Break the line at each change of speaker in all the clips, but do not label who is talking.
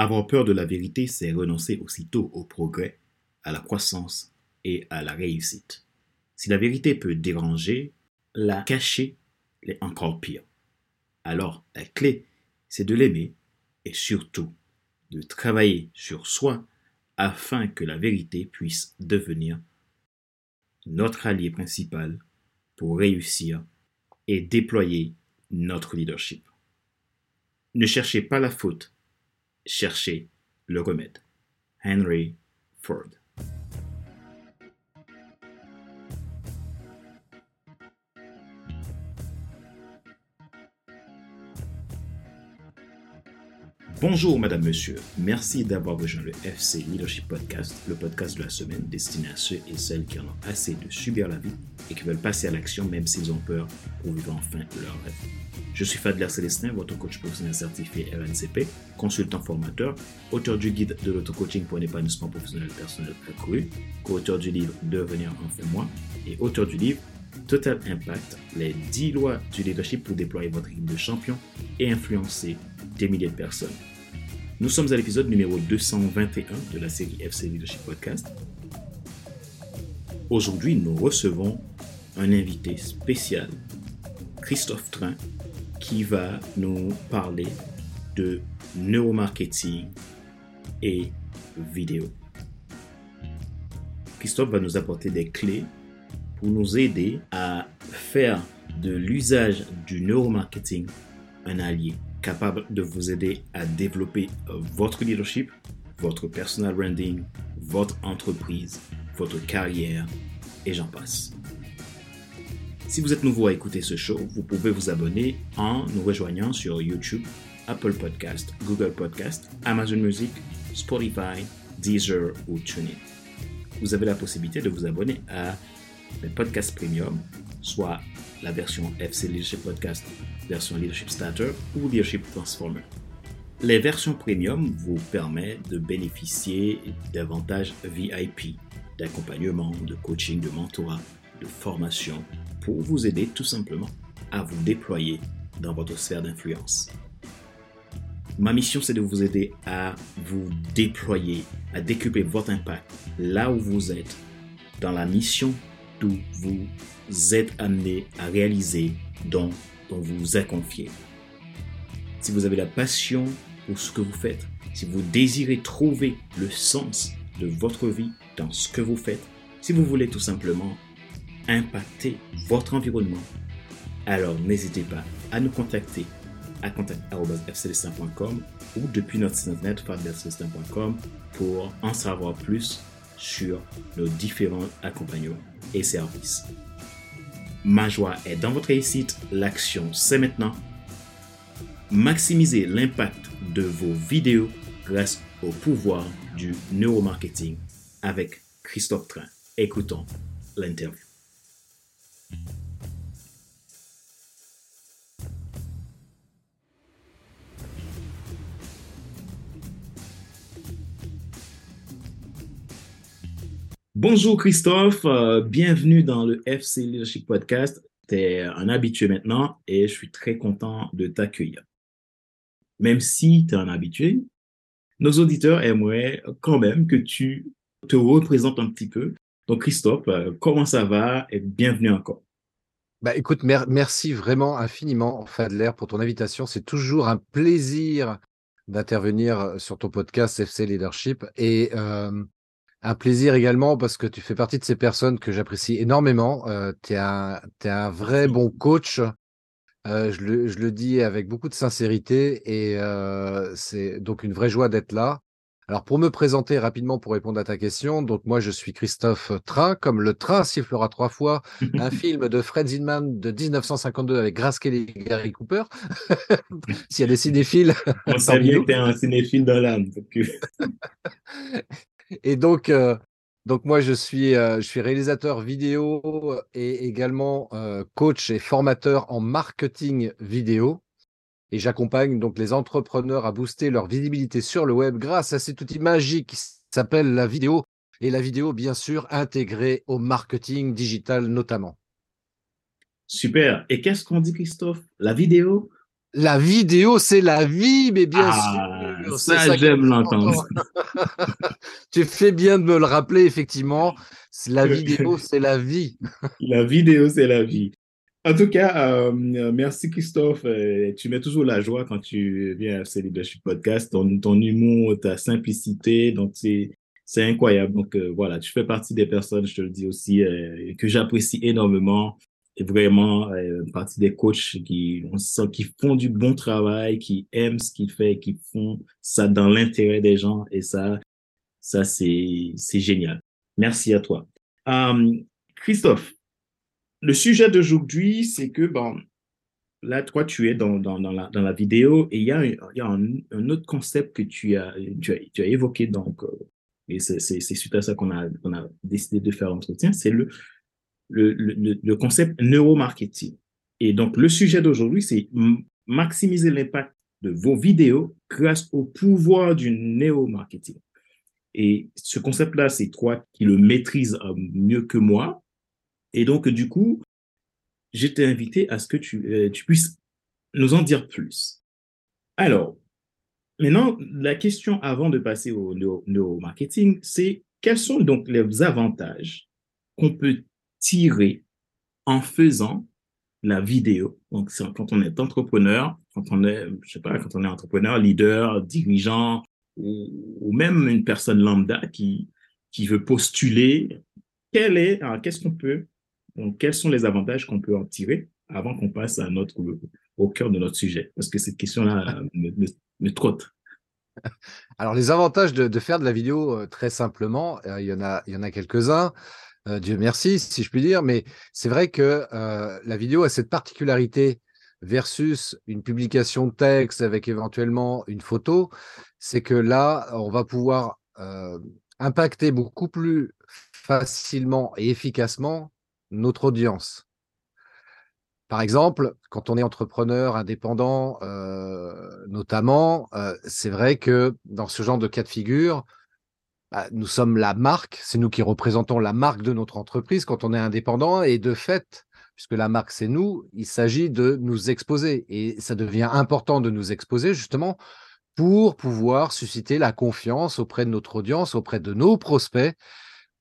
Avoir peur de la vérité, c'est renoncer aussitôt au progrès, à la croissance et à la réussite. Si la vérité peut déranger, la cacher est encore pire. Alors, la clé, c'est de l'aimer et surtout de travailler sur soi afin que la vérité puisse devenir notre allié principal pour réussir et déployer notre leadership. Ne cherchez pas la faute, cherchez le remède. Henry Ford. Bonjour Madame, Monsieur. Merci d'avoir rejoint le FC Leadership Podcast, le podcast de la semaine destiné à ceux et celles qui en ont assez de subir la vie et qui veulent passer à l'action même s'ils ont peur pour vivre enfin leur rêve. Je suis Fadler Célestin, votre coach professionnel certifié RNCP, consultant formateur, auteur du guide de l'auto-coaching pour un épanouissement professionnel personnel accru, co-auteur du livre Devenir enfin moi et auteur du livre Total Impact, les 10 lois du leadership pour déployer votre équipe de champion et influencer des milliers de personnes. Nous sommes à l'épisode numéro 221 de la série FC Leadership Podcast. Aujourd'hui, nous recevons un invité spécial, Christophe Train, qui va nous parler de neuromarketing et vidéo. Christophe va nous apporter des clés pour nous aider à faire de l'usage du neuromarketing un allié capable de vous aider à développer votre leadership, votre personal branding, votre entreprise, votre carrière et j'en passe. Si vous êtes nouveau à écouter ce show, vous pouvez vous abonner en nous rejoignant sur YouTube, Apple Podcast, Google Podcast, Amazon Music, Spotify, Deezer ou TuneIn. Vous avez la possibilité de vous abonner à les podcasts premium, soit la version FC Leadership Podcast version Leadership Starter ou Leadership Transformer. Les versions premium vous permettent de bénéficier d'avantages VIP, d'accompagnement, de coaching, de mentorat, de formation pour vous aider tout simplement à vous déployer dans votre sphère d'influence. Ma mission, c'est de vous aider à vous déployer, à décupler votre impact là où vous êtes, dans la mission d'où vous êtes amené à réaliser, dont dont vous vous a confié. Si vous avez la passion pour ce que vous faites, si vous désirez trouver le sens de votre vie dans ce que vous faites, si vous voulez tout simplement impacter votre environnement, alors n'hésitez pas à nous contacter à contact.fcdestin.com ou depuis notre site internet fabdelcestin.com pour en savoir plus sur nos différents accompagnements et services. Ma joie est dans votre réussite. L'action, c'est maintenant. Maximisez l'impact de vos vidéos grâce au pouvoir du neuromarketing avec Christophe Train. Écoutons l'interview. Bonjour Christophe, euh, bienvenue dans le FC Leadership Podcast. Tu es un habitué maintenant et je suis très content de t'accueillir. Même si tu es un habitué, nos auditeurs aimeraient quand même que tu te représentes un petit peu. Donc Christophe, euh, comment ça va et bienvenue encore.
Bah écoute, merci vraiment infiniment Fadler pour ton invitation. C'est toujours un plaisir d'intervenir sur ton podcast FC Leadership et euh, un plaisir également parce que tu fais partie de ces personnes que j'apprécie énormément. Euh, tu es, un vrai bon coach. Euh, je, le, dis avec beaucoup de sincérité et euh, c'est donc une vraie joie d'être là. Alors pour me présenter rapidement pour répondre à ta question, donc moi je suis Christophe Train, comme le train sifflera trois fois, un film de Fred Zinman de 1952 avec Grace Kelly et Gary Cooper. S'il y a des cinéphiles.
On bien que tu es un cinéphile dans l'âme.
Et donc, euh, donc moi, je suis, euh, réalisateur vidéo et également euh, coach et formateur en marketing vidéo. Et j'accompagne donc les entrepreneurs à booster leur visibilité sur le web grâce à cet outil magique qui s'appelle la vidéo. Et la vidéo, bien sûr, intégrée au marketing digital notamment.
Super. Et qu'est-ce qu'on dit, Christophe? La vidéo?
La vidéo, c'est la vie, mais bien
Ah,
sûr.
Ça,
ça
j'aime l'entendre.
Tu fais bien de me le rappeler, effectivement. La vidéo, c'est la vie.
La vidéo, c'est la vie. En tout cas, euh, merci Christophe. Euh, tu mets toujours la joie quand tu viens à ce Leadership Podcast. Ton, ton humour, ta simplicité, donc c'est c'est incroyable. Donc euh, voilà, tu fais partie des personnes, je te le dis aussi, que j'apprécie énormément. Vraiment, euh, partie des coachs qui, on sent, qui font du bon travail, qui aiment ce qu'ils font, qui font ça dans l'intérêt des gens. Et ça, ça c'est c'est génial. Merci à toi. Euh, Christophe, le sujet d'aujourd'hui, c'est que, bon, là, toi, tu es dans, dans, dans, la, dans la vidéo et il y a, un, il y a un autre concept que tu as, tu as, tu as évoqué, donc, euh, et c'est c'est- c'est suite à ça qu'on a, qu'on a décidé de faire l'entretien, c'est le, le, le, concept neuromarketing. Et donc, le sujet d'aujourd'hui, c'est maximiser l'impact de vos vidéos grâce au pouvoir du neuromarketing. Et ce concept-là, c'est toi qui le maîtrises euh, mieux que moi. Et donc, du coup, je t'ai invité à ce que tu, euh, tu puisses nous en dire plus. Alors, maintenant, la question avant de passer au neuro- neuromarketing, c'est quels sont donc les avantages qu'on peut tirer en faisant la vidéo. Donc, quand on est entrepreneur, quand on est, je sais pas, quand on est entrepreneur, leader, dirigeant, ou, même une personne lambda qui, qui veut postuler, quel est, qu'est-ce qu'on peut, donc, quels sont les avantages qu'on peut en tirer avant qu'on passe à notre, au cœur de notre sujet? Parce que cette question-là me, me, trotte.
Alors, les avantages de, de faire de la vidéo, euh, très simplement, euh, il y en a, il y en a quelques-uns. Euh, Dieu merci, si je puis dire, mais c'est vrai que euh, la vidéo a cette particularité versus une publication de texte avec éventuellement une photo, c'est que là, on va pouvoir euh, impacter beaucoup plus facilement et efficacement notre audience. Par exemple, quand on est entrepreneur indépendant, notamment, c'est vrai que dans ce genre de cas de figure, bah, nous sommes la marque, c'est nous qui représentons la marque de notre entreprise quand on est indépendant et de fait, puisque la marque c'est nous, il s'agit de nous exposer et ça devient important de nous exposer justement pour pouvoir susciter la confiance auprès de notre audience, auprès de nos prospects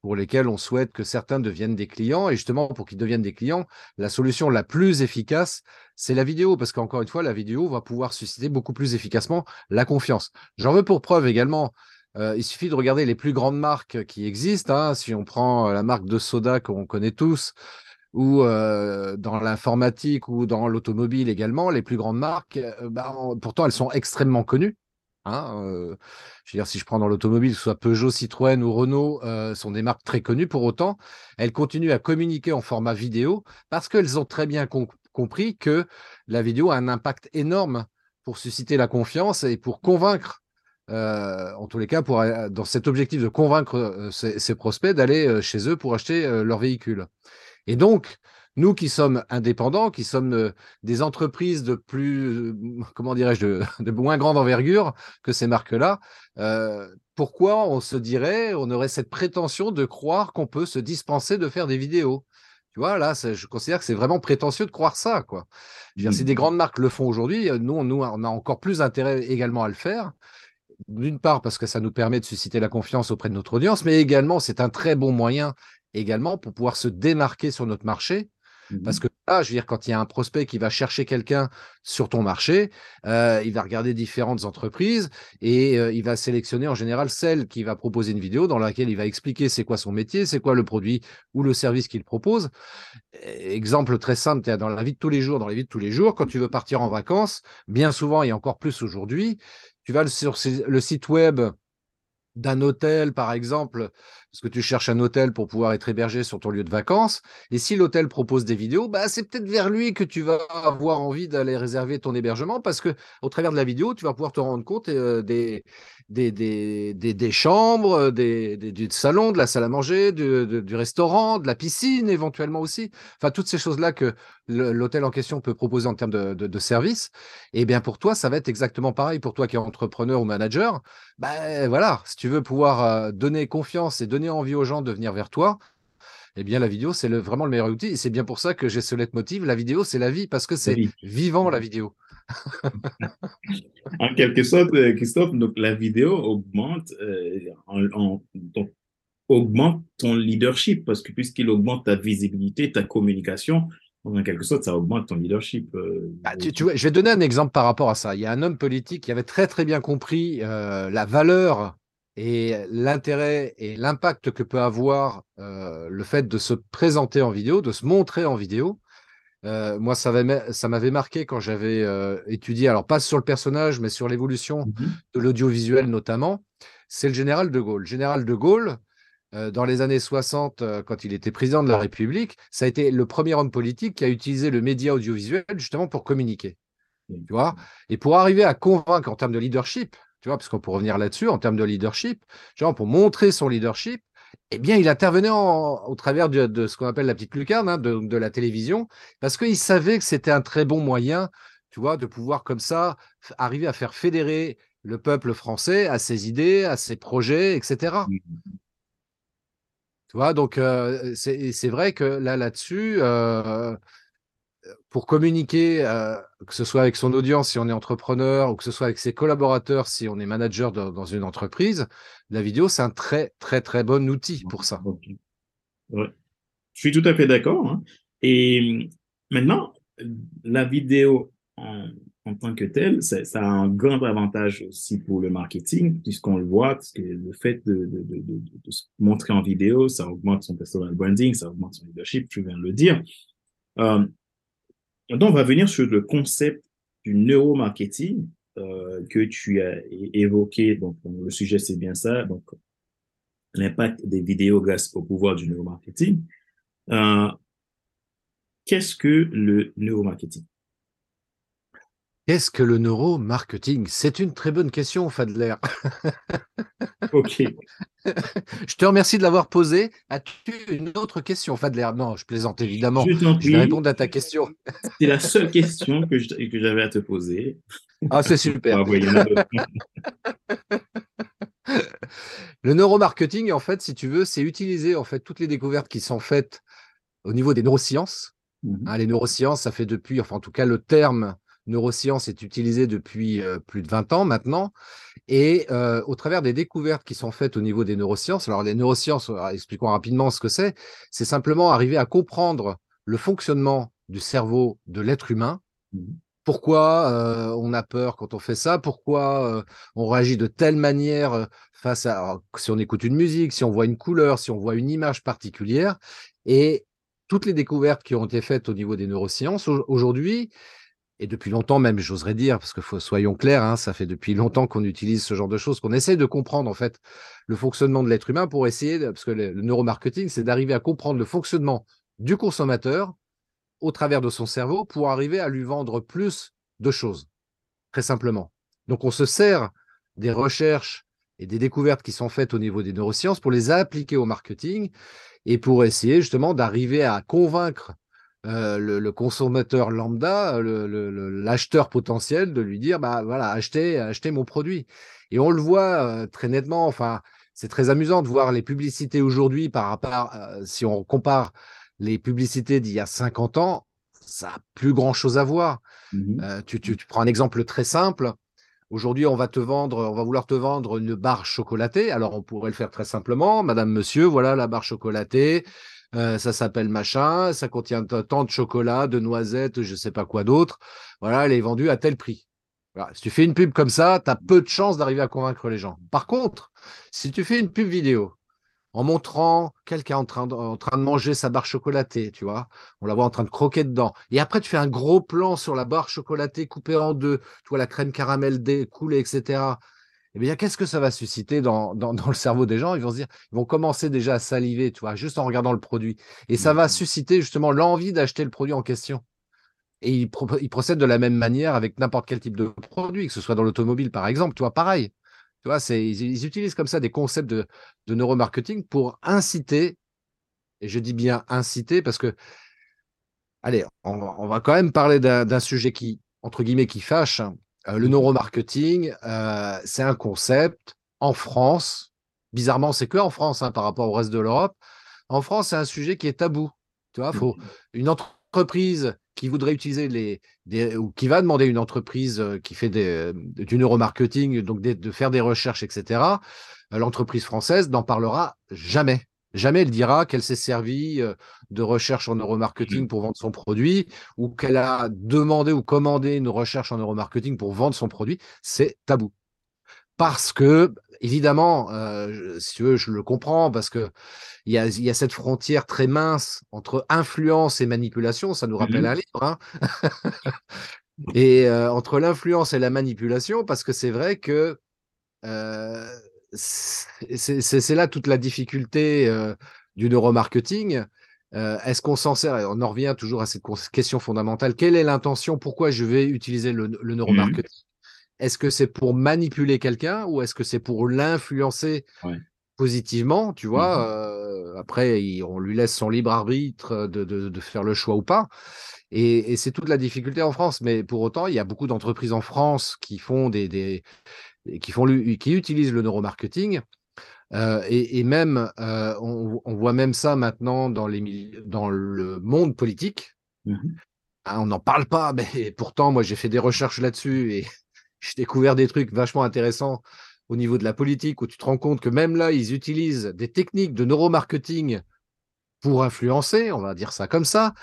pour lesquels on souhaite que certains deviennent des clients. Et justement, pour qu'ils deviennent des clients, la solution la plus efficace, c'est la vidéo, parce qu'encore une fois, la vidéo va pouvoir susciter beaucoup plus efficacement la confiance. J'en veux pour preuve également. Il suffit de regarder les plus grandes marques qui existent. hein. Si on prend la marque de soda qu'on connaît tous, ou dans l'informatique ou dans l'automobile également, les plus grandes marques, bah, pourtant elles sont extrêmement connues. hein, je veux dire, si je prends dans l'automobile, soit Peugeot, Citroën ou Renault, sont des marques très connues. Pour autant, elles continuent à communiquer en format vidéo parce qu'elles ont très bien com- compris que la vidéo a un impact énorme pour susciter la confiance et pour convaincre, euh, en tous les cas, pour, euh, dans cet objectif de convaincre euh, ces, ces prospects d'aller chez eux pour acheter leur véhicule. Et donc, nous qui sommes indépendants, qui sommes des entreprises de plus, comment dirais-je, de, de moins grande envergure que ces marques-là, euh, pourquoi on se dirait, on aurait cette prétention de croire qu'on peut se dispenser de faire des vidéos? Tu vois, là, je considère que c'est vraiment prétentieux de croire ça, quoi. Si des grandes marques le font aujourd'hui, nous, nous, on a encore plus intérêt également à le faire. D'une part, parce que ça nous permet de susciter la confiance auprès de notre audience, mais également, c'est un très bon moyen également pour pouvoir se démarquer sur notre marché parce que là, je veux dire, quand il y a un prospect qui va chercher quelqu'un sur ton marché, euh, il va regarder différentes entreprises et euh, il va sélectionner en général celle qui va proposer une vidéo dans laquelle il va expliquer c'est quoi son métier, c'est quoi le produit ou le service qu'il propose. Eh, Exemple très simple, dans la vie de tous les jours, dans la vie de tous les jours, quand tu veux partir en vacances, bien souvent et encore plus aujourd'hui, tu vas sur le site web d'un hôtel, par exemple, parce que tu cherches un hôtel pour pouvoir être hébergé sur ton lieu de vacances. Et si l'hôtel propose des vidéos, bah, c'est peut-être vers lui que tu vas avoir envie d'aller réserver ton hébergement parce que au travers de la vidéo, tu vas pouvoir te rendre compte euh, des, des, des, des, des chambres, des, des, du salon, de la salle à manger, du, restaurant, de la piscine éventuellement aussi. Enfin, toutes ces choses-là que l'hôtel en question peut proposer en termes de, de, services. Et bien pour toi, ça va être exactement pareil. Pour toi qui es entrepreneur ou manager, ben voilà, si tu veux pouvoir euh, donner confiance et donner envie aux gens de venir vers toi, eh bien la vidéo, c'est le, vraiment le meilleur outil. Et c'est bien pour ça que j'ai ce leitmotiv, la vidéo, c'est la vie, parce que c'est vivant la vidéo.
en quelque sorte, euh, Christophe, donc la vidéo augmente, euh, augmente ton leadership, parce que puisqu'il augmente ta visibilité, ta communication, en quelque sorte, ça augmente ton leadership. Euh,
bah, tu, vois, je vais donner un exemple par rapport à ça. Il y a un homme politique qui avait très très bien compris la valeur et l'intérêt et l'impact que peut avoir euh, le fait de se présenter en vidéo, de se montrer en vidéo. Euh, moi, ça m'avait marqué quand j'avais euh, étudié, alors pas sur le personnage, mais sur l'évolution mmh de l'audiovisuel notamment. C'est le général de Gaulle. Général de Gaulle, dans les années 60, quand il était président de la République, ça a été le premier homme politique qui a utilisé le média audiovisuel justement pour communiquer. Tu vois? Et pour arriver à convaincre en termes de leadership, tu vois, parce qu'on peut revenir là-dessus en termes de leadership, genre pour montrer son leadership, eh bien, il intervenait au travers de, ce qu'on appelle la petite lucarne, hein, de, la télévision, parce qu'il savait que c'était un très bon moyen, tu vois, de pouvoir comme ça arriver à faire fédérer le peuple français à ses idées, à ses projets, etc. Mmh. Tu vois, donc euh, c'est vrai que là, là-dessus, euh, pour communiquer, euh, que ce soit avec son audience si on est entrepreneur ou que ce soit avec ses collaborateurs si on est manager dans une entreprise, la vidéo, c'est un très, très, très bon outil pour ça.
Je suis tout à fait d'accord. Hein. Et maintenant, la vidéo en, tant que telle, ça, a un grand avantage aussi pour le marketing, puisqu'on le voit, parce que le fait de, se montrer en vidéo, ça augmente son personal branding, ça augmente son leadership, tu viens de le dire. Euh, donc, on va venir sur le concept du neuromarketing euh, que tu as évoqué. Donc, le sujet, c'est bien ça. Donc, l'impact des vidéos grâce au pouvoir du neuromarketing. Euh, Qu'est-ce que le neuromarketing?
Qu'est-ce que le neuromarketing? C'est une très bonne question, Fadler.
ok.
je te remercie de l'avoir posé. As-tu une autre question, Fadler? Non, je plaisante évidemment. Je, vais répondre à ta question.
C'est la seule question que j'avais à te poser.
Ah, c'est super. le neuromarketing, en fait, si tu veux, c'est utiliser en fait toutes les découvertes qui sont faites au niveau des neurosciences. Mmh hein, les neurosciences, ça fait depuis, enfin en tout cas le terme neurosciences est utilisée depuis plus de 20 ans maintenant. Et au travers des découvertes qui sont faites au niveau des neurosciences, alors les neurosciences, expliquons rapidement ce que c'est, c'est simplement arriver à comprendre le fonctionnement du cerveau de l'être humain. Mmh pourquoi on a peur quand on fait ça? Pourquoi on réagit de telle manière face à si on écoute une musique, si on voit une couleur, si on voit une image particulière? Et toutes les découvertes qui ont été faites au niveau des neurosciences aujourd'hui, et depuis longtemps même, j'oserais dire, parce que soyons clairs, hein, ça fait depuis longtemps qu'on utilise ce genre de choses, qu'on essaie de comprendre en fait le fonctionnement de l'être humain pour essayer, parce que le, neuromarketing, c'est d'arriver à comprendre le fonctionnement du consommateur au travers de son cerveau pour arriver à lui vendre plus de choses, très simplement. Donc on se sert des recherches et des découvertes qui sont faites au niveau des neurosciences pour les appliquer au marketing et pour essayer justement d'arriver à convaincre euh, le, consommateur lambda, l'acheteur potentiel, de lui dire bah voilà, achetez, achetez mon produit. Et on le voit euh, très nettement. Enfin, c'est très amusant de voir les publicités aujourd'hui par rapport, euh, si on compare les publicités d'il y a 50 ans, ça n'a plus grand chose à voir. Mmh tu, tu, prends un exemple très simple. Aujourd'hui, on va te vendre, on va vouloir te vendre une barre chocolatée. Alors, on pourrait le faire très simplement. Madame, monsieur, voilà la barre chocolatée. Euh, ça s'appelle machin, ça contient tant de chocolat, de noisettes, je ne sais pas quoi d'autre. Voilà, elle est vendue à tel prix. Si tu fais une pub comme ça, tu as peu de chances d'arriver à convaincre les gens. Par contre, si tu fais une pub vidéo en montrant quelqu'un en train, de, en train de manger sa barre chocolatée, tu vois, on la voit en train de croquer dedans, et après tu fais un gros plan sur la barre chocolatée coupée en deux, tu vois la crème caramel découlée, etc eh bien, qu'est-ce que ça va susciter dans, le cerveau des gens? Ils vont se dire, ils vont commencer déjà à saliver, tu vois, juste en regardant le produit. Et ça va susciter justement l'envie d'acheter le produit en question. Et ils, procèdent de la même manière avec n'importe quel type de produit, que ce soit dans l'automobile, par exemple, tu vois, pareil. Tu vois, ils, ils, utilisent comme ça des concepts de, neuromarketing pour inciter, et je dis bien inciter parce que, allez, on, on va quand même parler d'un sujet qui, entre guillemets, qui fâche, hein. Euh, le neuromarketing, euh, c'est un concept en France. Bizarrement, c'est que en France hein, par rapport au reste de l'Europe. En France, c'est un sujet qui est tabou. Tu vois, faut une entreprise qui voudrait utiliser les, ou qui va demander une entreprise euh, qui fait des, du neuromarketing, donc de faire des recherches, etc. L'entreprise française n'en parlera jamais. Jamais elle dira qu'elle s'est servie de recherche en neuromarketing mmh. pour vendre son produit ou qu'elle a demandé ou commandé une recherche en neuromarketing pour vendre son produit. C'est tabou. Parce que, évidemment, euh, si tu veux, je le comprends, parce que il y a, cette frontière très mince entre influence et manipulation. Ça nous rappelle mmh un livre. Hein et euh, entre l'influence et la manipulation, parce que c'est vrai que c'est là toute la difficulté du neuromarketing. Est-ce qu'on s'en sert? On en revient toujours à cette question fondamentale. Quelle est l'intention? Pourquoi je vais utiliser le, mmh neuromarketing? Est-ce que c'est pour manipuler quelqu'un ou est-ce que c'est pour l'influencer positivement Tu vois, mmh après, on lui laisse son libre arbitre de, faire le choix ou pas. Et, c'est toute la difficulté en France. Mais pour autant, il y a beaucoup d'entreprises en France qui font des, qui, font, qui utilisent le neuromarketing. Euh, et, même, euh, on, voit même ça maintenant dans, les, dans le monde politique. Mmh hein, on n'en parle pas, mais pourtant, moi, j'ai fait des recherches là-dessus et j'ai découvert des trucs vachement intéressants au niveau de la politique où tu te rends compte que même là, ils utilisent des techniques de neuromarketing pour influencer, on va dire ça comme ça,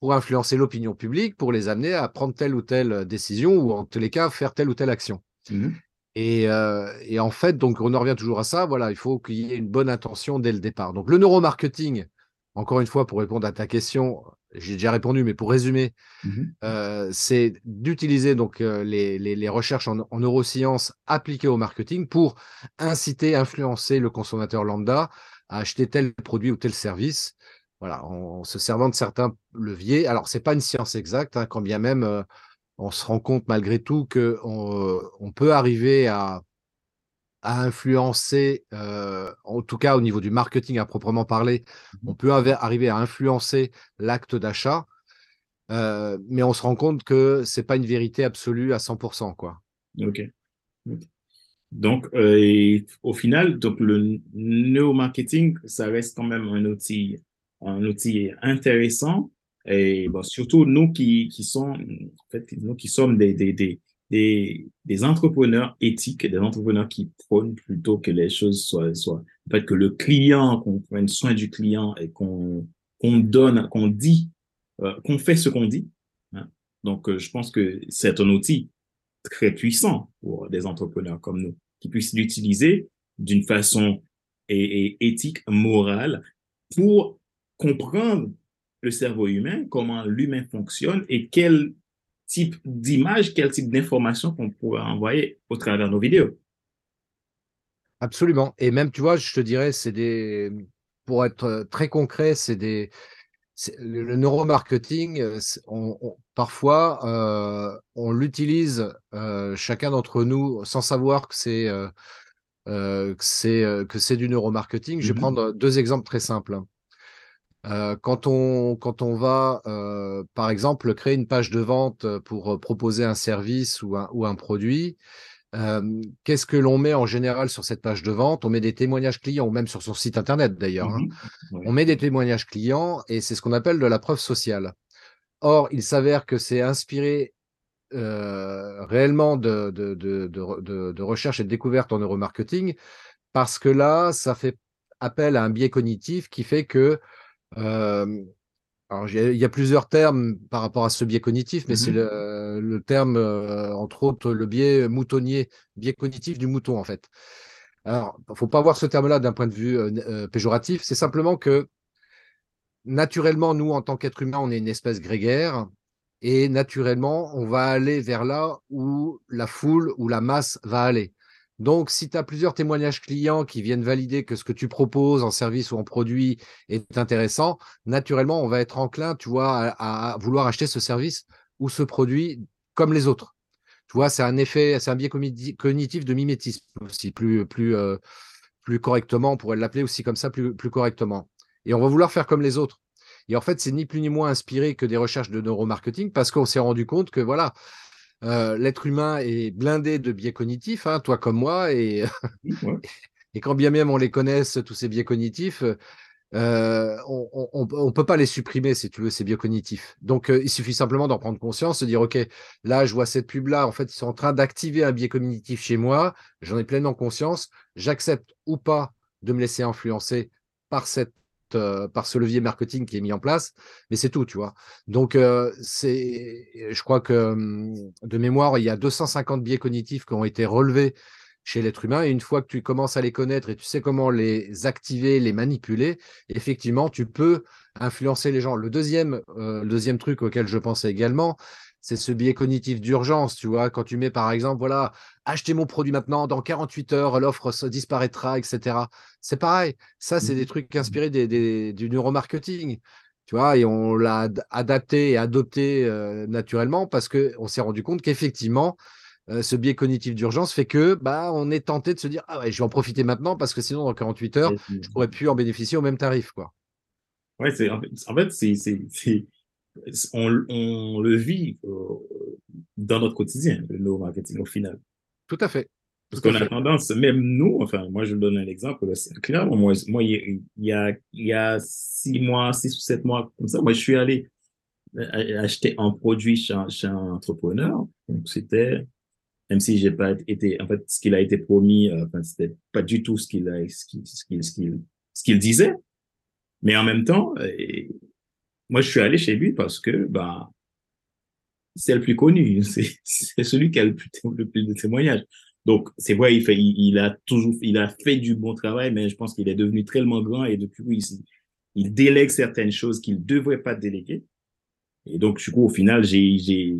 pour influencer l'opinion publique, pour les amener à prendre telle ou telle décision ou en tous les cas faire telle ou telle action. Mmh euh, et, en fait, donc on en revient toujours à ça. Voilà, il faut qu'il y ait une bonne intention dès le départ. Donc le neuromarketing, encore une fois, pour répondre à ta question, j'ai déjà répondu, mais pour résumer, mmh euh, c'est d'utiliser donc euh, les, recherches en, neurosciences appliquées au marketing pour inciter, influencer le consommateur lambda à acheter tel produit ou tel service. Voilà, en, se servant de certains leviers. Alors, c'est pas une science exacte, hein, quand bien même on se rend compte malgré tout qu'on on peut arriver à, influencer, euh, en tout cas au niveau du marketing à proprement parler, mmh on peut arriver à influencer l'acte d'achat, euh, mais on se rend compte que ce n'est pas une vérité absolue à 100%. Quoi.
Ok. Donc, euh, au final, donc le neuromarketing, ça reste quand même un outil, un outil intéressant et bon, surtout nous qui, qui sommes, en fait, nous qui sommes des, des, des, des, des entrepreneurs éthiques, des entrepreneurs qui prônent plutôt que les choses soient, soient, en fait, que le client, qu'on prenne soin du client et qu'on qu'on donne, qu'on dit, euh, qu'on fait ce qu'on dit. Hein. Donc, euh, je pense que c'est un outil très puissant pour des entrepreneurs comme nous, qui puissent l'utiliser d'une façon et, et éthique, morale, pour comprendre le cerveau humain, comment l'humain fonctionne et quel type d'image, quel type d'information qu'on pourrait envoyer au travers de nos vidéos.
Absolument. Et même, tu vois, je te dirais, c'est des, pour être très concret, c'est des, le, neuromarketing, on, parfois, euh, on l'utilise euh, chacun d'entre nous sans savoir que c'est euh, que c'est du neuromarketing. Je vais mm-hmm. prendre deux exemples très simples. Euh, quand, on, quand on va, euh, par exemple, créer une page de vente pour euh, proposer un service ou un, ou un produit, qu'est-ce que l'on met en général sur cette page de vente? On met des témoignages clients, ou même sur son site internet d'ailleurs. Hein. Mmh on met des témoignages clients et c'est ce qu'on appelle de la preuve sociale. Or, il s'avère que c'est inspiré réellement de, de, de, de, recherche et de découverte en neuromarketing parce que là, ça fait appel à un biais cognitif qui fait que alors, il y a plusieurs termes par rapport à ce biais cognitif, mais c'est mmh le, terme, entre autres, le biais moutonnier, biais cognitif du mouton, en fait. Alors, il ne faut pas voir ce terme-là d'un point de vue péjoratif, c'est simplement que naturellement, nous, en tant qu'être humain, on est une espèce grégaire, et naturellement, on va aller vers là où la foule ou la masse va aller. Donc, si tu as plusieurs témoignages clients qui viennent valider que ce que tu proposes en service ou en produit est intéressant, naturellement, on va être enclin, tu vois, à, vouloir acheter ce service ou ce produit comme les autres. Tu vois, c'est un effet, c'est un biais cognitif de mimétisme aussi, euh, plus correctement, on pourrait l'appeler aussi comme ça, plus, plus correctement. Et on va vouloir faire comme les autres. Et en fait, c'est ni plus ni moins inspiré que des recherches de neuromarketing parce qu'on s'est rendu compte que voilà, euh, l'être humain est blindé de biais cognitifs, hein, toi comme moi, et, et quand bien même on les connaisse, tous ces biais cognitifs, euh, on ne peut pas les supprimer, si tu veux, ces biais cognitifs. Donc, euh, il suffit simplement d'en prendre conscience, de dire, OK, là, je vois cette pub-là, en fait, ils sont en train d'activer un biais cognitif chez moi, j'en ai pleinement conscience, j'accepte ou pas de me laisser influencer par, cette, euh, par ce levier marketing qui est mis en place, mais c'est tout, tu vois. Donc, c'est, je crois que hum, de mémoire, il y a 250 biais cognitifs qui ont été relevés chez l'être humain. Et une fois que tu commences à les connaître et tu sais comment les activer, les manipuler, effectivement, tu peux influencer les gens. Le deuxième, euh, le deuxième truc auquel je pensais également, c'est ce biais cognitif d'urgence, tu vois, quand tu mets par exemple, voilà, achetez mon produit maintenant, dans 48 heures, l'offre disparaîtra, etc. C'est pareil, ça, c'est des trucs inspirés des, du neuromarketing, tu vois, et on l'a adapté et adopté euh, naturellement parce qu'on s'est rendu compte qu'effectivement, euh, ce biais cognitif d'urgence fait que bah, on est tenté de se dire ah ouais, je vais en profiter maintenant parce que sinon dans 48 heures, je pourrais plus en bénéficier au même tarif quoi.
Ouais, c'est en fait, c'est, c'est, on, on, le vit euh, dans notre quotidien le neuromarketing au final.
Tout à fait.
Parce qu'on a tendance, même nous, enfin, moi, je donne un exemple, c'est clair. Moi, moi il, y a, il y a six mois, six ou sept mois, comme ça, moi, je suis allé euh, acheter un produit chez chez un entrepreneur. Donc, c'était même si j'ai pas été, en fait, ce qu'il a été promis, euh, enfin, c'était pas du tout ce qu'il a, ce qu'il, ce qu'il, ce qu'il, disait. Mais en même temps, moi, je suis allé chez lui parce que, bah, c'est le plus connu, c'est, celui qui a le plus, de témoignages. Donc, c'est vrai, il a toujours, il a fait du bon travail, mais je pense qu'il est devenu tellement grand et depuis, il, délègue certaines choses qu'il devrait pas déléguer. Et donc, du coup, au final, j'ai,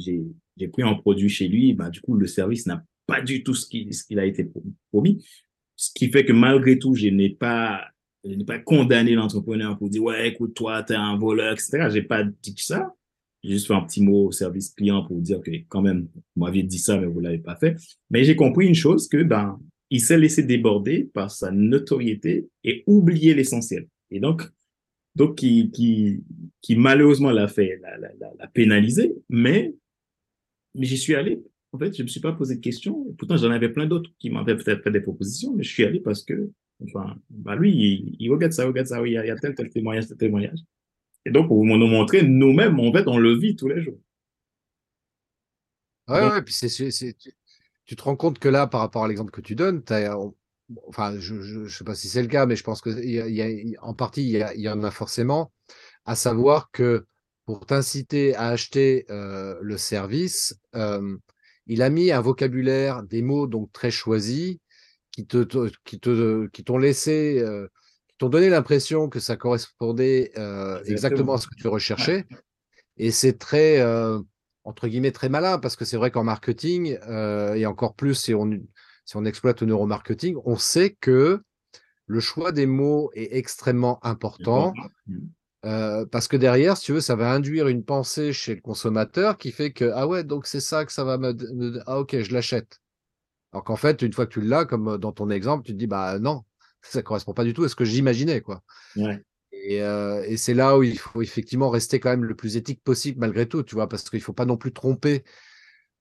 pris un produit chez lui, bah, du coup, le service n'a pas du tout ce qu'il a été promis. Ce qui fait que malgré tout, je n'ai pas, je n'ai pas condamné l'entrepreneur pour dire, ouais, écoute, toi, t'es un voleur, etc. J'ai pas dit ça. J'ai juste fait un petit mot au service client pour dire que quand même, vous m'aviez dit ça, mais vous l'avez pas fait. Mais j'ai compris une chose que, ben, il s'est laissé déborder par sa notoriété et oublier l'essentiel. Et donc, donc qui, qui, qui malheureusement l'a fait, l'a, la pénalisé, mais mais j'y suis allé. En fait, je me suis pas posé de questions. Pourtant, j'en avais plein d'autres qui m'avaient peut-être fait des propositions, mais je suis allé parce que, enfin, bah lui, il, regarde ça, regarde ça, il y a, tel, tel témoignage, tel témoignage. Et donc, pour nous montrer, nous-mêmes, en fait, on le vit tous les jours.
Ouais, ouais, puis c'est, c'est, tu, te rends compte que là, par rapport à l'exemple que tu donnes, as, enfin, je ne sais pas si c'est le cas, mais je pense que y a, y a, en partie, il y, y, en a forcément, à savoir que pour t'inciter à acheter le service, il a mis un vocabulaire, des mots donc très choisis qui te, qui te, qui t'ont laissé, qui t'ont donné l'impression que ça correspondait exactement. à ce que tu recherchais. Et c'est très, entre guillemets, très malin parce que c'est vrai qu'en marketing, et encore plus si on, si on exploite le neuromarketing, on sait que le choix des mots est extrêmement important. Euh, parce que derrière, si tu veux, ça va induire une pensée chez le consommateur qui fait que, ah ouais, donc c'est ça que ça va me, Ah ok, je l'achète. Alors qu'en fait, une fois que tu l'as, comme euh, dans ton exemple, tu te dis, bah non, ça correspond pas du tout à ce que j'imaginais. quoi. Et, euh, et c'est là où il faut effectivement rester quand même le plus éthique possible malgré tout, tu vois, parce qu'il ne faut pas non plus tromper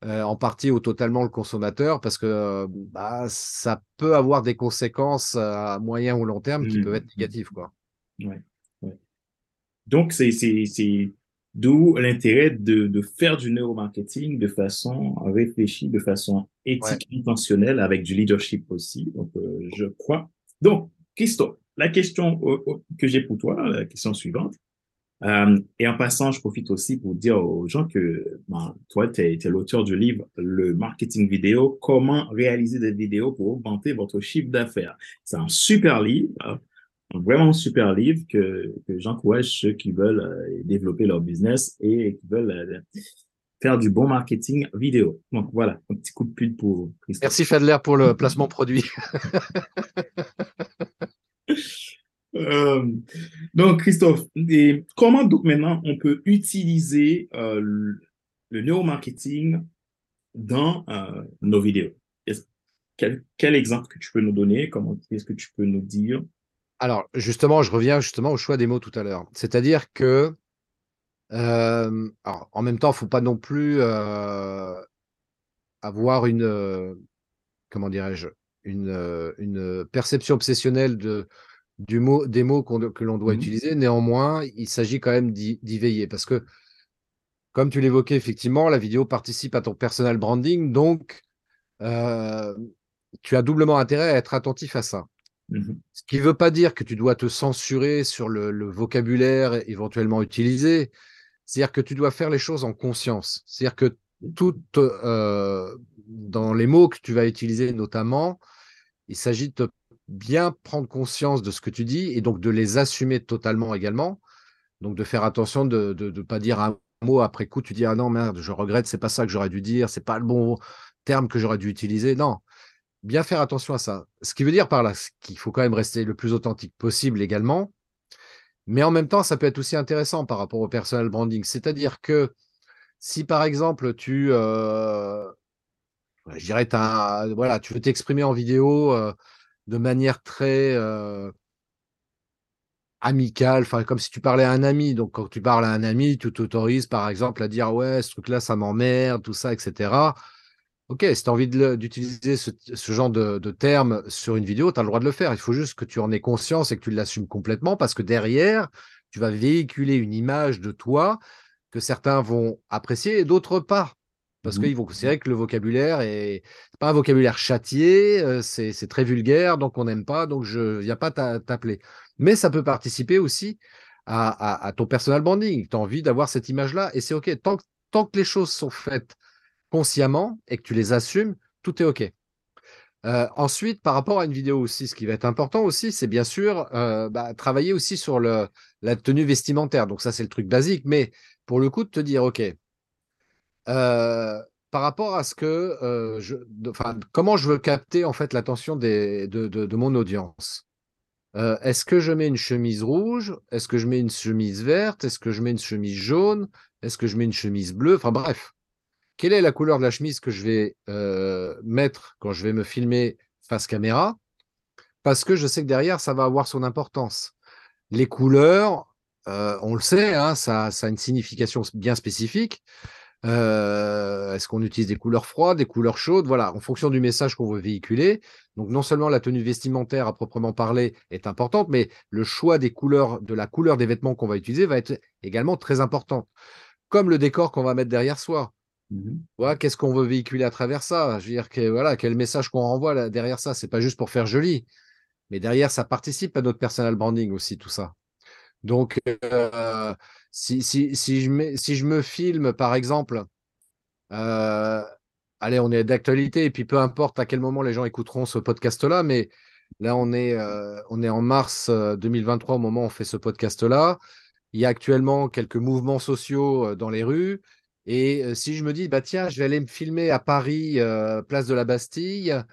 en partie ou totalement le consommateur, parce que bah, ça peut avoir des conséquences à moyen ou long terme qui mmh. peuvent être négatives. Quoi.
Ouais. Donc, c'est d'où l'intérêt de, de, faire du neuromarketing de façon réfléchie, de façon éthique, intentionnelle, avec du leadership aussi. Donc, euh, je crois. Donc, Christophe, la question euh, euh, que j'ai pour toi, la question suivante, euh, et en passant, je profite aussi pour dire aux gens que ben, toi, tu es, es l'auteur du livre Le marketing vidéo, comment réaliser des vidéos pour augmenter votre chiffre d'affaires. C'est un super livre vraiment super livre que, que j'encourage ceux qui veulent euh, développer leur business et qui veulent euh, faire du bon marketing vidéo. Donc voilà, un petit coup de pub pour
Christophe. Merci Fadler pour le placement produit.
euh, donc Christophe, et comment donc maintenant on peut utiliser euh, le neuromarketing dans nos vidéos? Quel, quel exemple que tu peux nous donner? Comment est-ce que tu peux nous dire?
Alors, justement, je reviens justement au choix des mots tout à l'heure. C'est-à-dire que, euh, en même temps, il ne faut pas non plus euh, avoir une, euh, comment dirais-je, une, une, perception obsessionnelle de, du mot, des mots que l'on doit
Mhm.
utiliser. Néanmoins, il s'agit quand même d'y veiller parce que, comme tu l'évoquais, effectivement, la vidéo participe à ton personal branding. Donc, tu as doublement intérêt à être attentif à ça.
Mhm.
Ce qui ne veut pas dire que tu dois te censurer sur le, vocabulaire éventuellement utilisé. C'est-à-dire que tu dois faire les choses en conscience. C'est-à-dire que tout, euh, dans les mots que tu vas utiliser notamment, il s'agit de bien prendre conscience de ce que tu dis et donc de les assumer totalement également. Donc de faire attention de ne pas dire un mot après coup, tu dis ah non merde, je regrette, c'est pas ça que j'aurais dû dire, c'est pas le bon terme que j'aurais dû utiliser. Non, bien faire attention à ça. Ce qui veut dire par là qu'il faut quand même rester le plus authentique possible également. Mais en même temps, ça peut être aussi intéressant par rapport au personal branding. C'est-à-dire que si par exemple tu, euh, je dirais, tu veux t'exprimer en vidéo euh, de manière très euh, amicale, comme si tu parlais à un ami. Donc quand tu parles à un ami, tu t'autorises par exemple à dire ouais, ce truc-là, ça m'emmerde, tout ça, etc. Ok, si tu as envie d'utiliser ce, ce, genre de, de termes sur une vidéo, tu as le droit de le faire. Il faut juste que tu en aies conscience et que tu l'assumes complètement parce que derrière, tu vas véhiculer une image de toi que certains vont apprécier et d'autres pas. Parce mmh. qu'ils vont considérer que le vocabulaire est pas un vocabulaire châtié, euh, c'est très vulgaire, donc on n'aime pas, donc je ne viens pas t'appeler. Mais ça peut participer aussi à, à, à ton personal branding. Tu as envie d'avoir cette image-là et c'est OK. Tant, tant que les choses sont faites consciemment et que tu les assumes, tout est OK. Euh, ensuite, par rapport à une vidéo aussi, ce qui va être important aussi, c'est bien sûr euh, bah, travailler aussi sur la tenue vestimentaire. Donc ça, c'est le truc basique, mais pour le coup, de te dire, OK, euh, par rapport à ce que, comment je veux capter en fait l'attention de, de, mon audience? Est-ce que je mets une chemise rouge? Est-ce que je mets une chemise verte? Est-ce que je mets une chemise jaune? Est-ce que je mets une chemise bleue? Enfin bref, quelle est la couleur de la chemise que je vais euh, mettre quand je vais me filmer face caméra? Parce que je sais que derrière, ça va avoir son importance. Les couleurs, euh, on le sait, hein, ça, a une signification bien spécifique. Euh, Est-ce qu'on utilise des couleurs froides, des couleurs chaudes? Voilà, en fonction du message qu'on veut véhiculer. Donc, non seulement la tenue vestimentaire à proprement parler est importante, mais le choix des couleurs, de la couleur des vêtements qu'on va utiliser va être également très important. Comme le décor qu'on va mettre derrière soi. Mmh voilà, Qu'est-ce qu'on veut véhiculer à travers ça? Je veux dire, que, voilà, quel message qu'on renvoie là, derrière ça? C'est pas juste pour faire joli, mais derrière, ça participe à notre personal branding aussi, tout ça. Donc, euh, si je me filme, par exemple, euh, allez, on est d'actualité, et puis peu importe à quel moment les gens écouteront ce podcast-là, mais là, on est, euh, on est en mars 2023 au moment où on fait ce podcast-là. Il y a actuellement quelques mouvements sociaux dans les rues. Et si je me dis, bah tiens, je vais aller me filmer à Paris, place de la Bastille,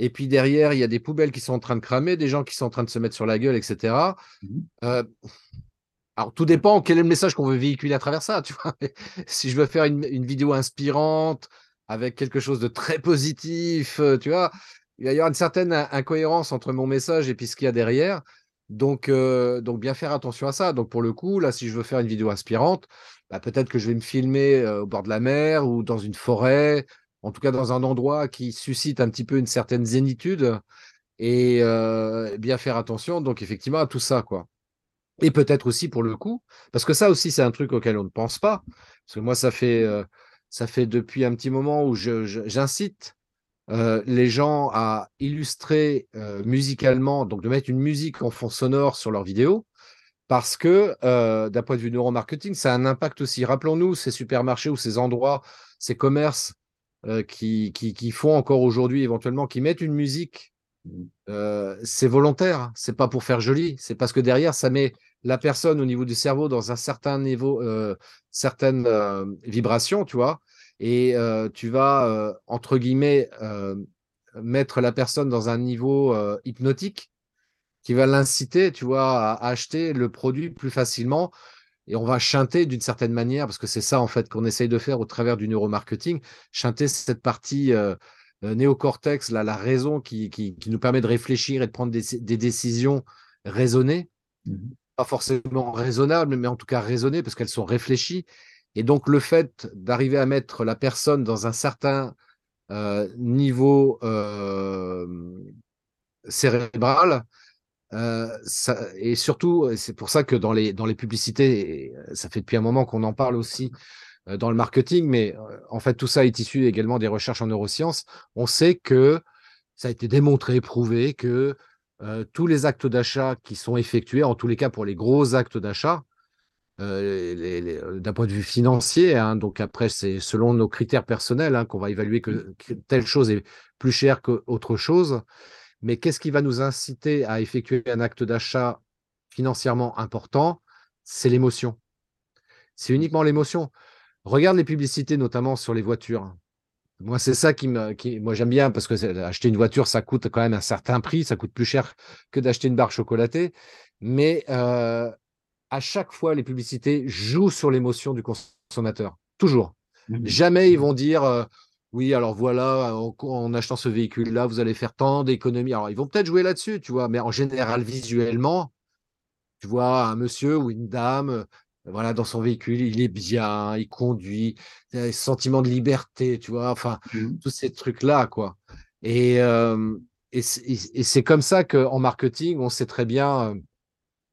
et puis derrière, il y a des poubelles qui sont en train de cramer, des gens qui sont en train de se mettre sur la gueule, etc. Mmh. Euh, alors, tout dépend quel est le message qu'on veut véhiculer à travers ça. Tu vois? Si je veux faire une, une, vidéo inspirante avec quelque chose de très positif, tu vois, il va y avoir une certaine incohérence entre mon message et puis ce qu'il y a derrière. Donc, donc, bien faire attention à ça. Donc, pour le coup, là, si je veux faire une vidéo inspirante, bah, peut-être que je vais me filmer au bord de la mer ou dans une forêt, en tout cas dans un endroit qui suscite un petit peu une certaine zénitude et euh, bien faire attention, donc effectivement, à tout ça, quoi. Et peut-être aussi pour le coup, parce que ça aussi, c'est un truc auquel on ne pense pas. Parce que moi, ça fait, euh, ça fait depuis un petit moment où j'incite euh, les gens à illustrer musicalement, donc de mettre une musique en fond sonore sur leurs vidéos, parce que euh, d'un point de vue neuromarketing, ça a un impact aussi. Rappelons-nous ces supermarchés ou ces endroits, ces commerces euh, qui, qui, qui, font encore aujourd'hui éventuellement, qui mettent une musique, euh, c'est volontaire, c'est pas pour faire joli, c'est parce que derrière, ça met la personne au niveau du cerveau dans un certain niveau, euh, certaines euh, vibrations, tu vois, et euh, tu vas, entre guillemets, mettre la personne dans un niveau hypnotique qui va l'inciter, tu vois, à acheter le produit plus facilement. Et on va chanter d'une certaine manière, parce que c'est ça en fait qu'on essaye de faire au travers du neuromarketing, chanter cette partie euh, euh, néocortex, là, la raison qui, qui, qui, nous permet de réfléchir et de prendre des, des décisions raisonnées, mmh pas forcément raisonnables, mais en tout cas raisonnées, parce qu'elles sont réfléchies. Et donc le fait d'arriver à mettre la personne dans un certain euh, niveau euh, cérébral, ça, et surtout, c'est pour ça que dans les, dans les publicités, ça fait depuis un moment qu'on en parle aussi dans le marketing, mais en fait, tout ça est issu également des recherches en neurosciences. On sait que ça a été démontré, prouvé que tous les actes d'achat qui sont effectués, en tous les cas pour les gros actes d'achat, d'un point de vue financier, hein, donc après, c'est selon nos critères personnels hein, qu'on va évaluer que, telle chose est plus chère qu'autre chose. Mais qu'est-ce qui va nous inciter à effectuer un acte d'achat financièrement important? C'est l'émotion. C'est uniquement l'émotion. Regarde les publicités, notamment sur les voitures. Moi, c'est ça qui me. Qui, moi, j'aime bien parce que acheter une voiture, ça coûte quand même un certain prix. Ça coûte plus cher que d'acheter une barre chocolatée. Mais euh, à chaque fois, les publicités jouent sur l'émotion du consommateur. Toujours. Mmh Jamais ils vont dire. Euh, oui, alors voilà, en, achetant ce véhicule-là, vous allez faire tant d'économies. Alors, ils vont peut-être jouer là-dessus, tu vois, mais en général, visuellement, tu vois, un monsieur ou une dame, voilà, dans son véhicule, il est bien, il conduit, il a un sentiment de liberté, tu vois, enfin, mmh. tous ces trucs-là, quoi. Et, et c'est comme ça qu'en marketing, on sait très bien.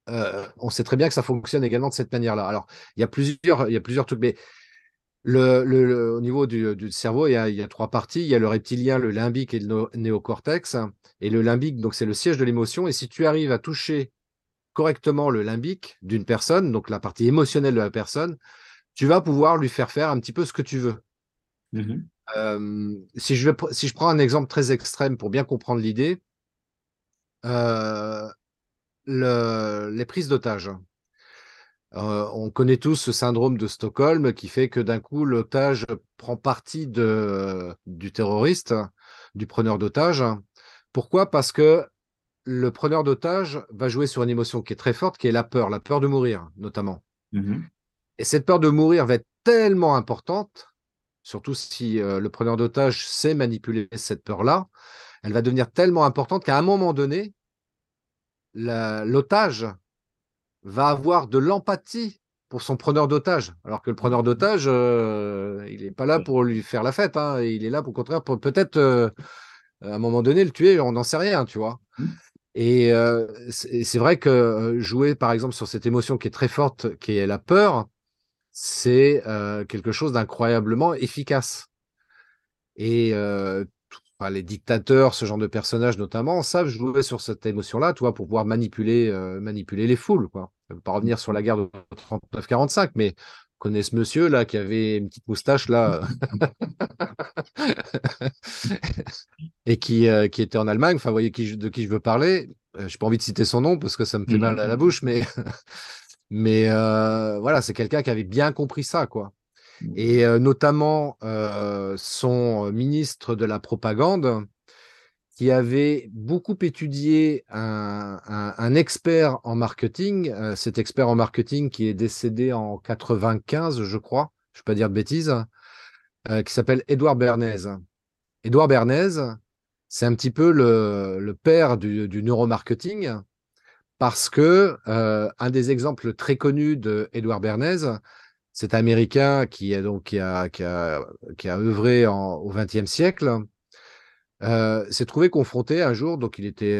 on sait très bien que ça fonctionne également de cette manière-là. Alors, il y a plusieurs, il y a plusieurs trucs, mais le, au niveau du, cerveau, il y, a, trois parties. Il y a le reptilien, le limbique et le néocortex. Et le limbique, donc c'est le siège de l'émotion. Et si tu arrives à toucher correctement le limbique d'une personne, donc la partie émotionnelle de la personne, tu vas pouvoir lui faire faire un petit peu ce que tu veux. Mmh si, je vais, si je prends un exemple très extrême pour bien comprendre l'idée, euh, les prises d'otages. Euh, on connaît tous ce syndrome de Stockholm qui fait que d'un coup, l'otage prend parti de, du terroriste, du preneur d'otage. Pourquoi? Parce que le preneur d'otage va jouer sur une émotion qui est très forte, qui est la peur, la peur de mourir, notamment. Mmh Et cette peur de mourir va être tellement importante, surtout si euh, le preneur d'otage sait manipuler cette peur-là, elle va devenir tellement importante qu'à un moment donné, l'otage va avoir de l'empathie pour son preneur d'otage. Alors que le preneur d'otage, euh, il n'est pas là pour lui faire la fête. Hein. Il est là, pour contraire, pour peut-être euh, à un moment donné le tuer. On n'en sait rien, tu vois. Mmh. Et euh, c'est vrai que jouer, par exemple, sur cette émotion qui est très forte, qui est la peur, c'est quelque chose d'incroyablement efficace. Et les dictateurs, ce genre de personnages notamment, savent jouer sur cette émotion-là, tu pour pouvoir manipuler, euh, manipuler les foules, quoi. Ne pas revenir sur la guerre de 39-45, mais connaît ce monsieur là qui avait une petite moustache là et qui, euh, qui était en Allemagne. Enfin, vous voyez qui, de qui je veux parler. Je euh, J'ai pas envie de citer son nom parce que ça me fait mal à la bouche, mais mais voilà, c'est quelqu'un qui avait bien compris ça, quoi et notamment son ministre de la propagande, qui avait beaucoup étudié un, expert en marketing, cet expert en marketing qui est décédé en 95, je crois, je ne vais pas dire de bêtises, qui s'appelle Édouard Bernays. Édouard Bernays, c'est un petit peu le, père du, neuromarketing, parce que un des exemples très connus de Bernays, cet Américain qui a donc qui a, qui a, œuvré au XXe siècle s'est trouvé confronté un jour, donc il était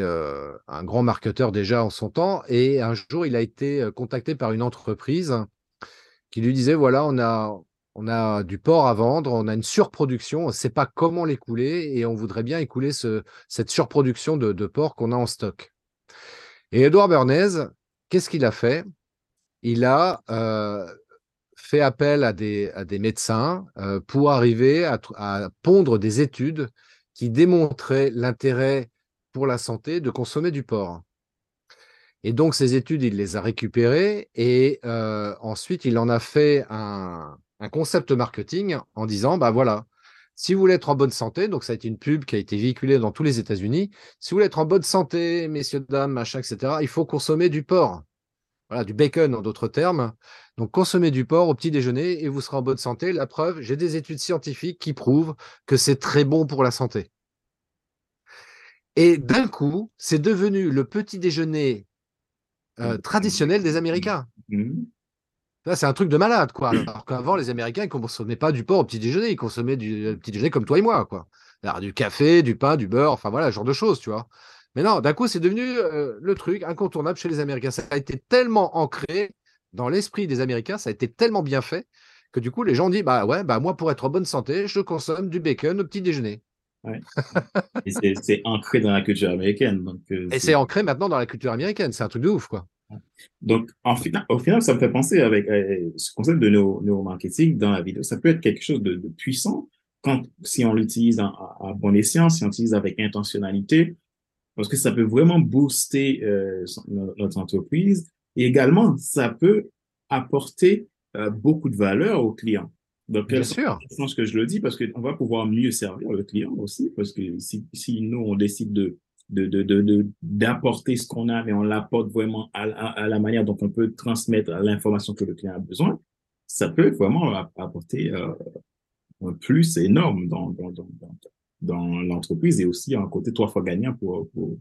un grand marketeur déjà en son temps, et un jour il a été contacté par une entreprise qui lui disait voilà, on a, on a du porc à vendre, on a une surproduction, on ne sait pas comment l'écouler, et on voudrait bien écouler ce, cette surproduction de, porc qu'on a en stock. Et Edouard Bernays, qu'est-ce qu'il a fait? Il a fait appel à des, médecins pour arriver à, pondre des études qui démontraient l'intérêt pour la santé de consommer du porc. Et donc, ces études, il les a récupérées et euh, ensuite, il en a fait un, un, concept marketing en disant, bah voilà, si vous voulez être en bonne santé, donc ça a été une pub qui a été véhiculée dans tous les États-Unis, si vous voulez être en bonne santé, messieurs, dames, machin, etc., il faut consommer du porc. Voilà, du bacon en d'autres termes. Donc, consommez du porc au petit déjeuner et vous serez en bonne santé. La preuve, j'ai des études scientifiques qui prouvent que c'est très bon pour la santé. Et d'un coup, c'est devenu le petit déjeuner euh, mmh. traditionnel des Américains. Mmh. c'est un truc de malade, quoi. Alors qu'avant, les Américains, ne consommaient pas du porc au petit déjeuner, ils consommaient du petit déjeuner comme toi et moi, quoi. Alors, du café, du pain, du beurre, enfin voilà, ce genre de choses, tu vois. Mais non, d'un coup, c'est devenu euh, le truc incontournable chez les Américains. Ça a été tellement ancré dans l'esprit des Américains, ça a été tellement bien fait que du coup, les gens ont dit bah ouais, bah moi, pour être en bonne santé, je consomme du bacon au petit déjeuner.
c'est ancré dans la culture américaine. Donc,
euh, Et c'est ancré maintenant dans la culture américaine. C'est un truc de ouf, quoi.
Donc, en final, au final, ça me fait penser avec euh, ce concept de neuromarketing dans la vidéo. Ça peut être quelque chose de, puissant quand, si on l'utilise à, bon escient, si on l'utilise avec intentionnalité, parce que ça peut vraiment booster euh, notre entreprise. Et également, ça peut apporter euh, beaucoup de valeur aux clients. Donc,
Bien sûr.
Je pense que je le dis parce qu'on va pouvoir mieux servir le client aussi, parce que si, si nous, on décide de d'apporter de, de, ce qu'on a, mais on l'apporte vraiment à, à, la manière dont on peut transmettre l'information que le client a besoin, ça peut vraiment apporter euh, un plus énorme dans, dans, dans, dans l'entreprise et aussi un côté trois fois gagnant pour, pour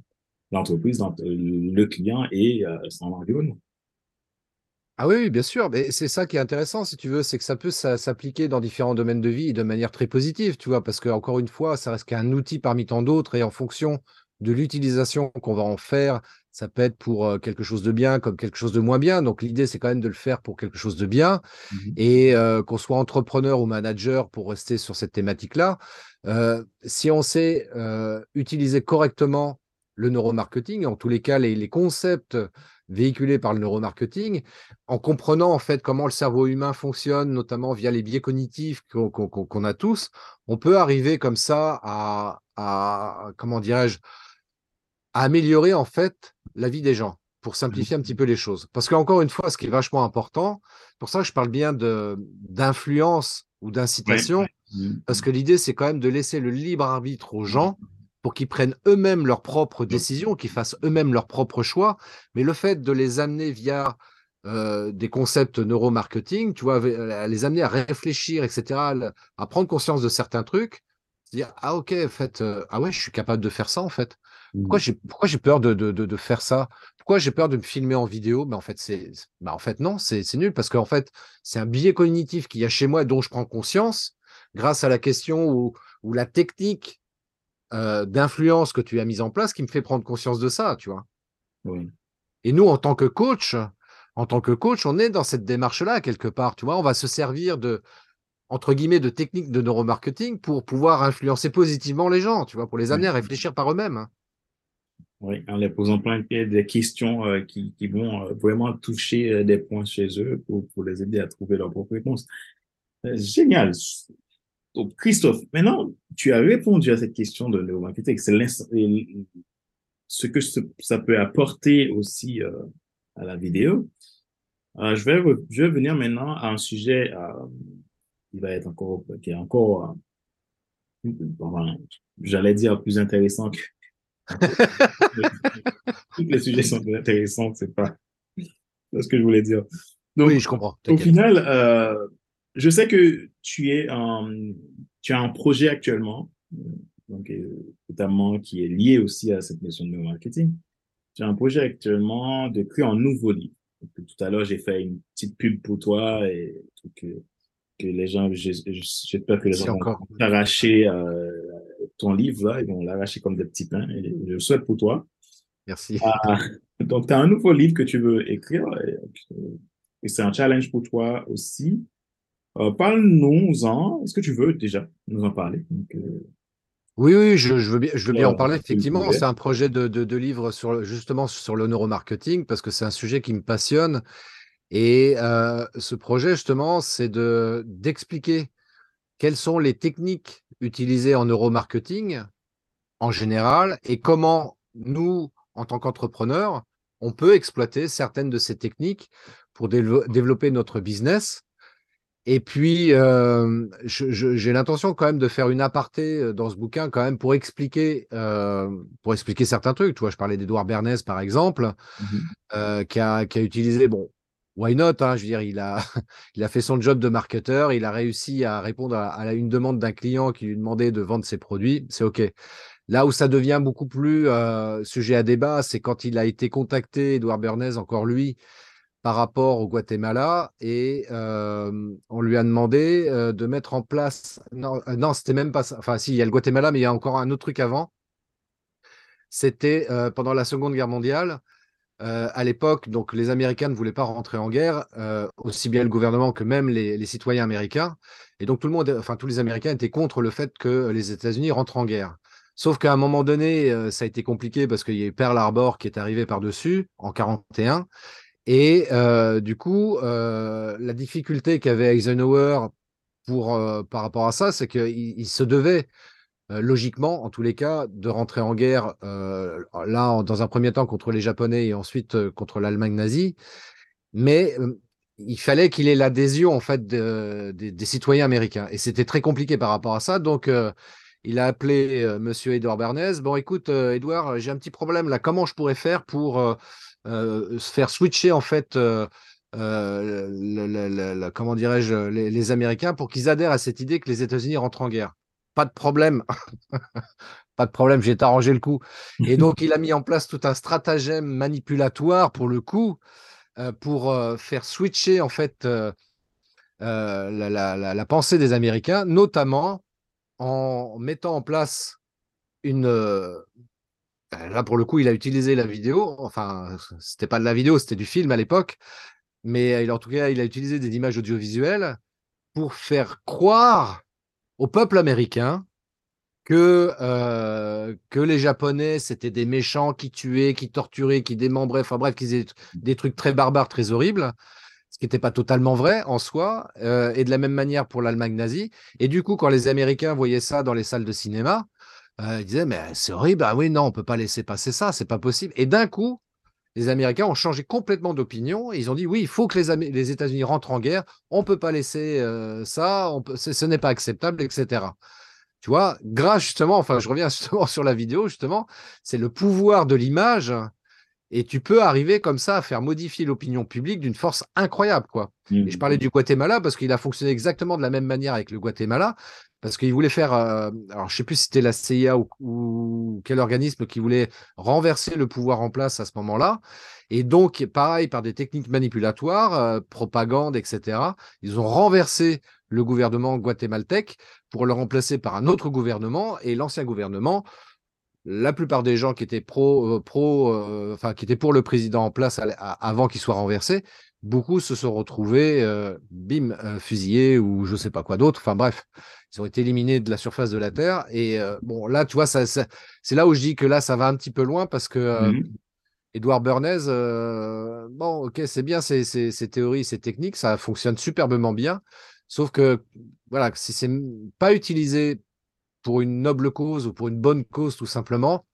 l'entreprise, le client et euh, son environnement.
Ah oui, bien sûr, mais c'est ça qui est intéressant, si tu veux, c'est que ça peut s'appliquer dans différents domaines de vie de manière très positive, tu vois, parce que encore une fois, ça reste qu'un outil parmi tant d'autres et en fonction de l'utilisation qu'on va en faire, ça peut être pour quelque chose de bien comme quelque chose de moins bien. Donc l'idée, c'est quand même de le faire pour quelque chose de bien. Mmh et qu'on soit entrepreneur ou manager, pour rester sur cette thématique-là, si on sait utiliser correctement le neuromarketing, en tous les cas les, les, concepts véhiculés par le neuromarketing, en comprenant en fait comment le cerveau humain fonctionne, notamment via les biais cognitifs qu'on a tous, on peut arriver comme ça à, à comment dirais-je, améliorer en fait la vie des gens pour simplifier un petit peu les choses. Parce qu'encore une fois, ce qui est vachement important, pour ça que je parle bien d'influence ou d'incitation, parce que l'idée, c'est quand même de laisser le libre arbitre aux gens pour qu'ils prennent eux-mêmes leurs propres décisions, qu'ils fassent eux-mêmes leurs propres choix. Mais le fait de les amener via euh, des concepts neuromarketing, tu vois, les amener à réfléchir, etc., à prendre conscience de certains trucs, dire ah ok en fait euh, ah ouais je suis capable de faire ça en fait pourquoi mmh. j'ai pourquoi j'ai peur de, de, de, faire ça? Pourquoi j'ai peur de me filmer en vidéo? Mais en fait c'est bah en fait non c'est nul parce qu'en fait c'est un biais cognitif qu'il y a chez moi et dont je prends conscience grâce à la question ou, ou la technique euh, d'influence que tu as mise en place qui me fait prendre conscience de ça tu vois? Oui. et nous en tant que coach en tant que coach on est dans cette démarche là quelque part tu vois? On va se servir de entre guillemets, de techniques de neuromarketing pour pouvoir influencer positivement les gens, tu vois, pour les amener à réfléchir par eux-mêmes.
Oui, en les posant plein de questions euh, qui, vont euh, vraiment toucher euh, des points chez eux pour, les aider à trouver leur propre réponse. génial. Donc, Christophe, maintenant, tu as répondu à cette question de neuromarketing. C'est ce que ça peut apporter aussi à la vidéo. je, vais, je vais venir maintenant à un sujet qui va être encore, qui est encore, j'allais dire plus intéressant que. Tous les sujets sont intéressants, c'est pas ce que je voulais dire.
Donc, oui, je comprends.
Au final, euh, je sais que tu es en, tu as un projet actuellement, donc, euh, notamment qui est lié aussi à cette notion de marketing. Tu as un projet actuellement de créer un nouveau livre. tout à l'heure, j'ai fait une petite pub pour toi et que que les gens, j'ai peur que les gens vont arracher euh, ton livre, là, ils vont l'arracher comme des petits pains. Et je le souhaite pour toi.
Merci.
Ah, donc, tu as un nouveau livre que tu veux écrire et, c'est un challenge pour toi aussi. Euh, Parle-nous-en. Est-ce que tu veux déjà nous en parler?
Euh, Oui, oui, je, veux bien, je veux bien en parler. Effectivement, c'est un projet de, de, de, livre sur, justement sur le neuromarketing parce que c'est un sujet qui me passionne et ce projet, justement, c'est de d'expliquer quelles sont les techniques utilisées en neuromarketing en général et comment nous, en tant qu'entrepreneurs, on peut exploiter certaines de ces techniques pour développer notre business. Et puis, j'ai l'intention quand même de faire une aparté dans ce bouquin quand même pour expliquer, pour expliquer certains trucs. Tu vois, je parlais d'Edouard Bernays, par exemple, mmh qui, a, qui a utilisé, bon, why not hein, Je veux dire, il a, fait son job de marketeur, il a réussi à répondre à, une demande d'un client qui lui demandait de vendre ses produits, c'est OK. Là où ça devient beaucoup plus euh, sujet à débat, c'est quand il a été contacté, Edouard Bernays, encore lui, par rapport au Guatemala, et euh, on lui a demandé euh, de mettre en place. Non, non c'était même pas ça. Enfin, si, il y a le Guatemala, mais il y a encore un autre truc avant. c'était pendant la Seconde Guerre mondiale. À l'époque, donc les Américains ne voulaient pas rentrer en guerre, aussi bien le gouvernement que même les, citoyens américains. Et donc tout le monde, enfin tous les Américains étaient contre le fait que les États-Unis rentrent en guerre. Sauf qu'à un moment donné, ça a été compliqué parce qu'il y a eu Pearl Harbor qui est arrivé par-dessus en 41. Et du coup, la difficulté qu'avait Eisenhower pour, par rapport à ça, c'est qu'il se devait logiquement, en tous les cas, de rentrer en guerre, là, dans un premier temps contre les Japonais et ensuite contre l'Allemagne nazie. Mais il fallait qu'il ait l'adhésion en fait des citoyens américains. Et c'était très compliqué par rapport à ça. Donc, il a appelé M. Edouard Bernays. Bon, écoute, Edouard, j'ai un petit problème là. Comment je pourrais faire pour faire switcher en fait comment dirais-je, les, Américains pour qu'ils adhèrent à cette idée que les États-Unis rentrent en guerre? Pas de problème. pas de problème, j'ai arrangé le coup. Et donc, il a mis en place tout un stratagème manipulatoire pour le coup, pour faire switcher en fait la, pensée des Américains, notamment en mettant en place une. Là, pour le coup, il a utilisé la vidéo. Enfin, c'était pas de la vidéo, c'était du film à l'époque mais en tout cas, il a utilisé des images audiovisuelles pour faire croire au peuple américain que, euh, que les Japonais, c'était des méchants qui tuaient, qui torturaient, qui démembraient, enfin bref, qu'ils faisaient des trucs très barbares, très horribles, ce qui n'était pas totalement vrai en soi, euh, et de la même manière pour l'Allemagne nazie. Et du coup, quand les Américains voyaient ça dans les salles de cinéma, euh, ils disaient, mais c'est horrible, ah oui, non, on ne peut pas laisser passer ça, c'est pas possible. Et d'un coup, les Américains ont changé complètement d'opinion. Ils ont dit oui, il faut que les, États-Unis rentrent en guerre. On ne peut pas laisser euh, ça. ce n'est pas acceptable, etc. Tu vois, grâce justement, enfin, je reviens justement sur la vidéo, justement, c'est le pouvoir de l'image. Et tu peux arriver comme ça à faire modifier l'opinion publique d'une force incroyable, quoi. Et je mmh. parlais du Guatemala parce qu'il a fonctionné exactement de la même manière avec le Guatemala parce qu'il voulait faire, euh, alors je sais plus si c'était la CIA ou, quel organisme qui voulait renverser le pouvoir en place à ce moment-là. Et donc, pareil, par des techniques manipulatoires, euh, propagande, etc., ils ont renversé le gouvernement guatémaltèque pour le remplacer par un autre gouvernement. Et l'ancien gouvernement, la plupart des gens qui étaient pro, euh, pro, enfin qui étaient pour le président en place avant qu'il soit renversé, beaucoup se sont retrouvés, bim, fusillés ou je ne sais pas quoi d'autre. Enfin bref, ils ont été éliminés de la surface de la Terre. Et bon, là, tu vois, ça, c'est là où je dis que là, ça va un petit peu loin parce que mmh Edouard Bernays, bon, ok, c'est bien ces, ces, théories, ces techniques, ça fonctionne superbement bien. Sauf que, voilà, si c'est pas utilisé pour une noble cause ou pour une bonne cause, tout simplement,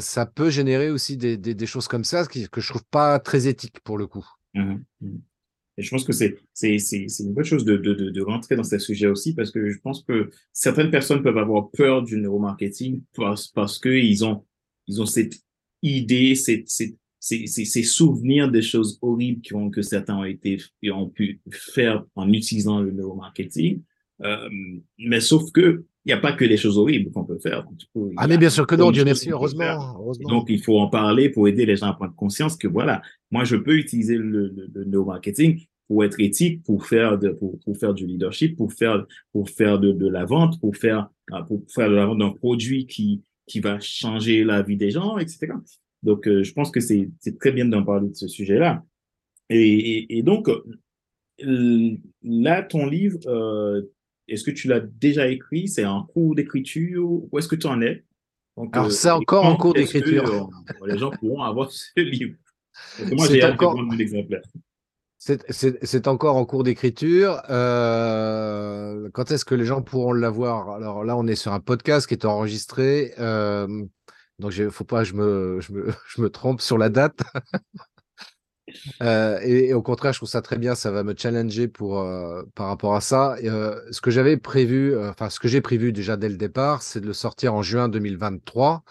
ça peut générer aussi des, choses comme ça que je trouve pas très éthique pour le coup. Mmh
mmh et je pense que c'est une bonne chose de, rentrer dans ce sujet aussi parce que je pense que certaines personnes peuvent avoir peur du neuromarketing parce, parce qu'ils ont, ils ont cette idée, ces, souvenirs des choses horribles que certains ont, pu faire en utilisant le neuromarketing. Mais sauf que il n'y a pas que les choses horribles qu'on peut faire.
ah, mais bien sûr que non, Dieu merci, heureusement,
Donc, il faut en parler pour aider les gens à prendre conscience que voilà, moi, je peux utiliser le, le, neuromarketing pour être éthique, pour faire de, pour, pour, faire du leadership, pour faire, pour faire de, de la vente, pour faire, ah, pour faire de la vente d'un produit qui, qui va changer la vie des gens, etc. Donc, euh, je pense que c'est très bien d'en parler de ce sujet-là. Et, et, donc, euh, là, ton livre, euh, est-ce que tu l'as déjà écrit? C'est en cours d'écriture? Où est-ce que tu en es?
Alors, euh, c'est encore en cours d'écriture.
Euh, les gens pourront avoir ce livre. moi, j'ai encore... l'exemplaire.
C'est encore en cours d'écriture. Euh, quand est-ce que les gens pourront l'avoir? Alors là, on est sur un podcast qui est enregistré. donc, il ne faut pas que je me, je, me, je me trompe sur la date. Euh, et, au contraire, je trouve ça très bien. Ça va me challenger pour, euh, par rapport à ça. Euh, ce que j'avais prévu, enfin, ce que j'ai prévu déjà dès le départ, c'est de le sortir en juin 2023.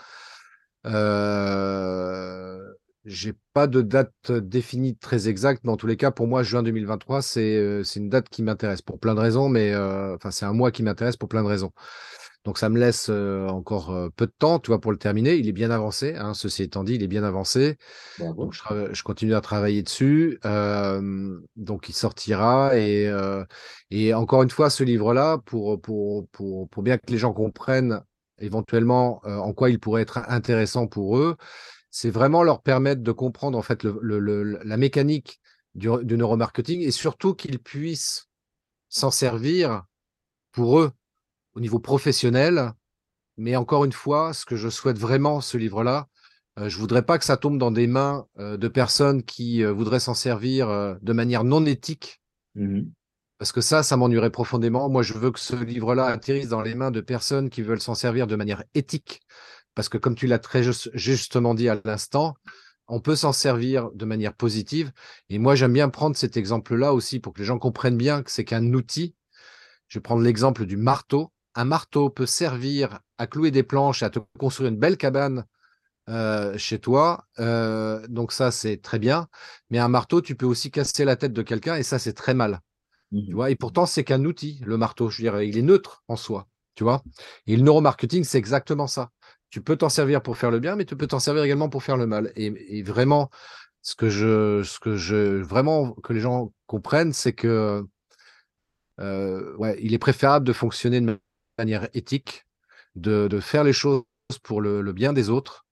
j'ai pas de date définie très exacte, mais en tous les cas, pour moi, juin 2023, c'est une date qui m'intéresse pour plein de raisons, mais enfin, c'est un mois qui m'intéresse pour plein de raisons. Donc ça me laisse encore peu de temps, tu vois, pour le terminer. Il est bien avancé, hein, ceci étant dit, il est bien avancé. Donc je, continue à travailler dessus. donc il sortira et, et encore une fois, ce livre-là, pour, pour, pour, pour, bien que les gens comprennent éventuellement en quoi il pourrait être intéressant pour eux, c'est vraiment leur permettre de comprendre en fait la mécanique du, du neuromarketing et surtout qu'ils puissent s'en servir pour eux au niveau professionnel. Mais encore une fois, ce que je souhaite vraiment, ce livre-là, je je voudrais pas que ça tombe dans des mains de personnes qui voudraient s'en servir de manière non éthique. Mmh parce que ça, ça m'ennuierait profondément. Moi, je veux que ce livre-là atterrisse dans les mains de personnes qui veulent s'en servir de manière éthique. Parce que comme tu l'as très justement dit à l'instant, on peut s'en servir de manière positive. Et moi, j'aime bien prendre cet exemple-là aussi pour que les gens comprennent bien que c'est qu'un outil. Je vais prendre l'exemple du marteau. Un marteau peut servir à clouer des planches, à te construire une belle cabane euh, chez toi. Euh, donc ça, c'est très bien. Mais un marteau, tu peux aussi casser la tête de quelqu'un et ça, c'est très mal. Tu mmh vois? Et pourtant, c'est qu'un outil, le marteau. Je il est neutre en soi. Tu vois? Et le neuromarketing, c'est exactement ça. Tu peux t'en servir pour faire le bien, mais tu peux t'en servir également pour faire le mal. Et, vraiment, ce que je, ce que je, vraiment que les gens comprennent, c'est que, euh, ouais, il est préférable de fonctionner de manière éthique, de, de faire les choses pour le, le bien des autres.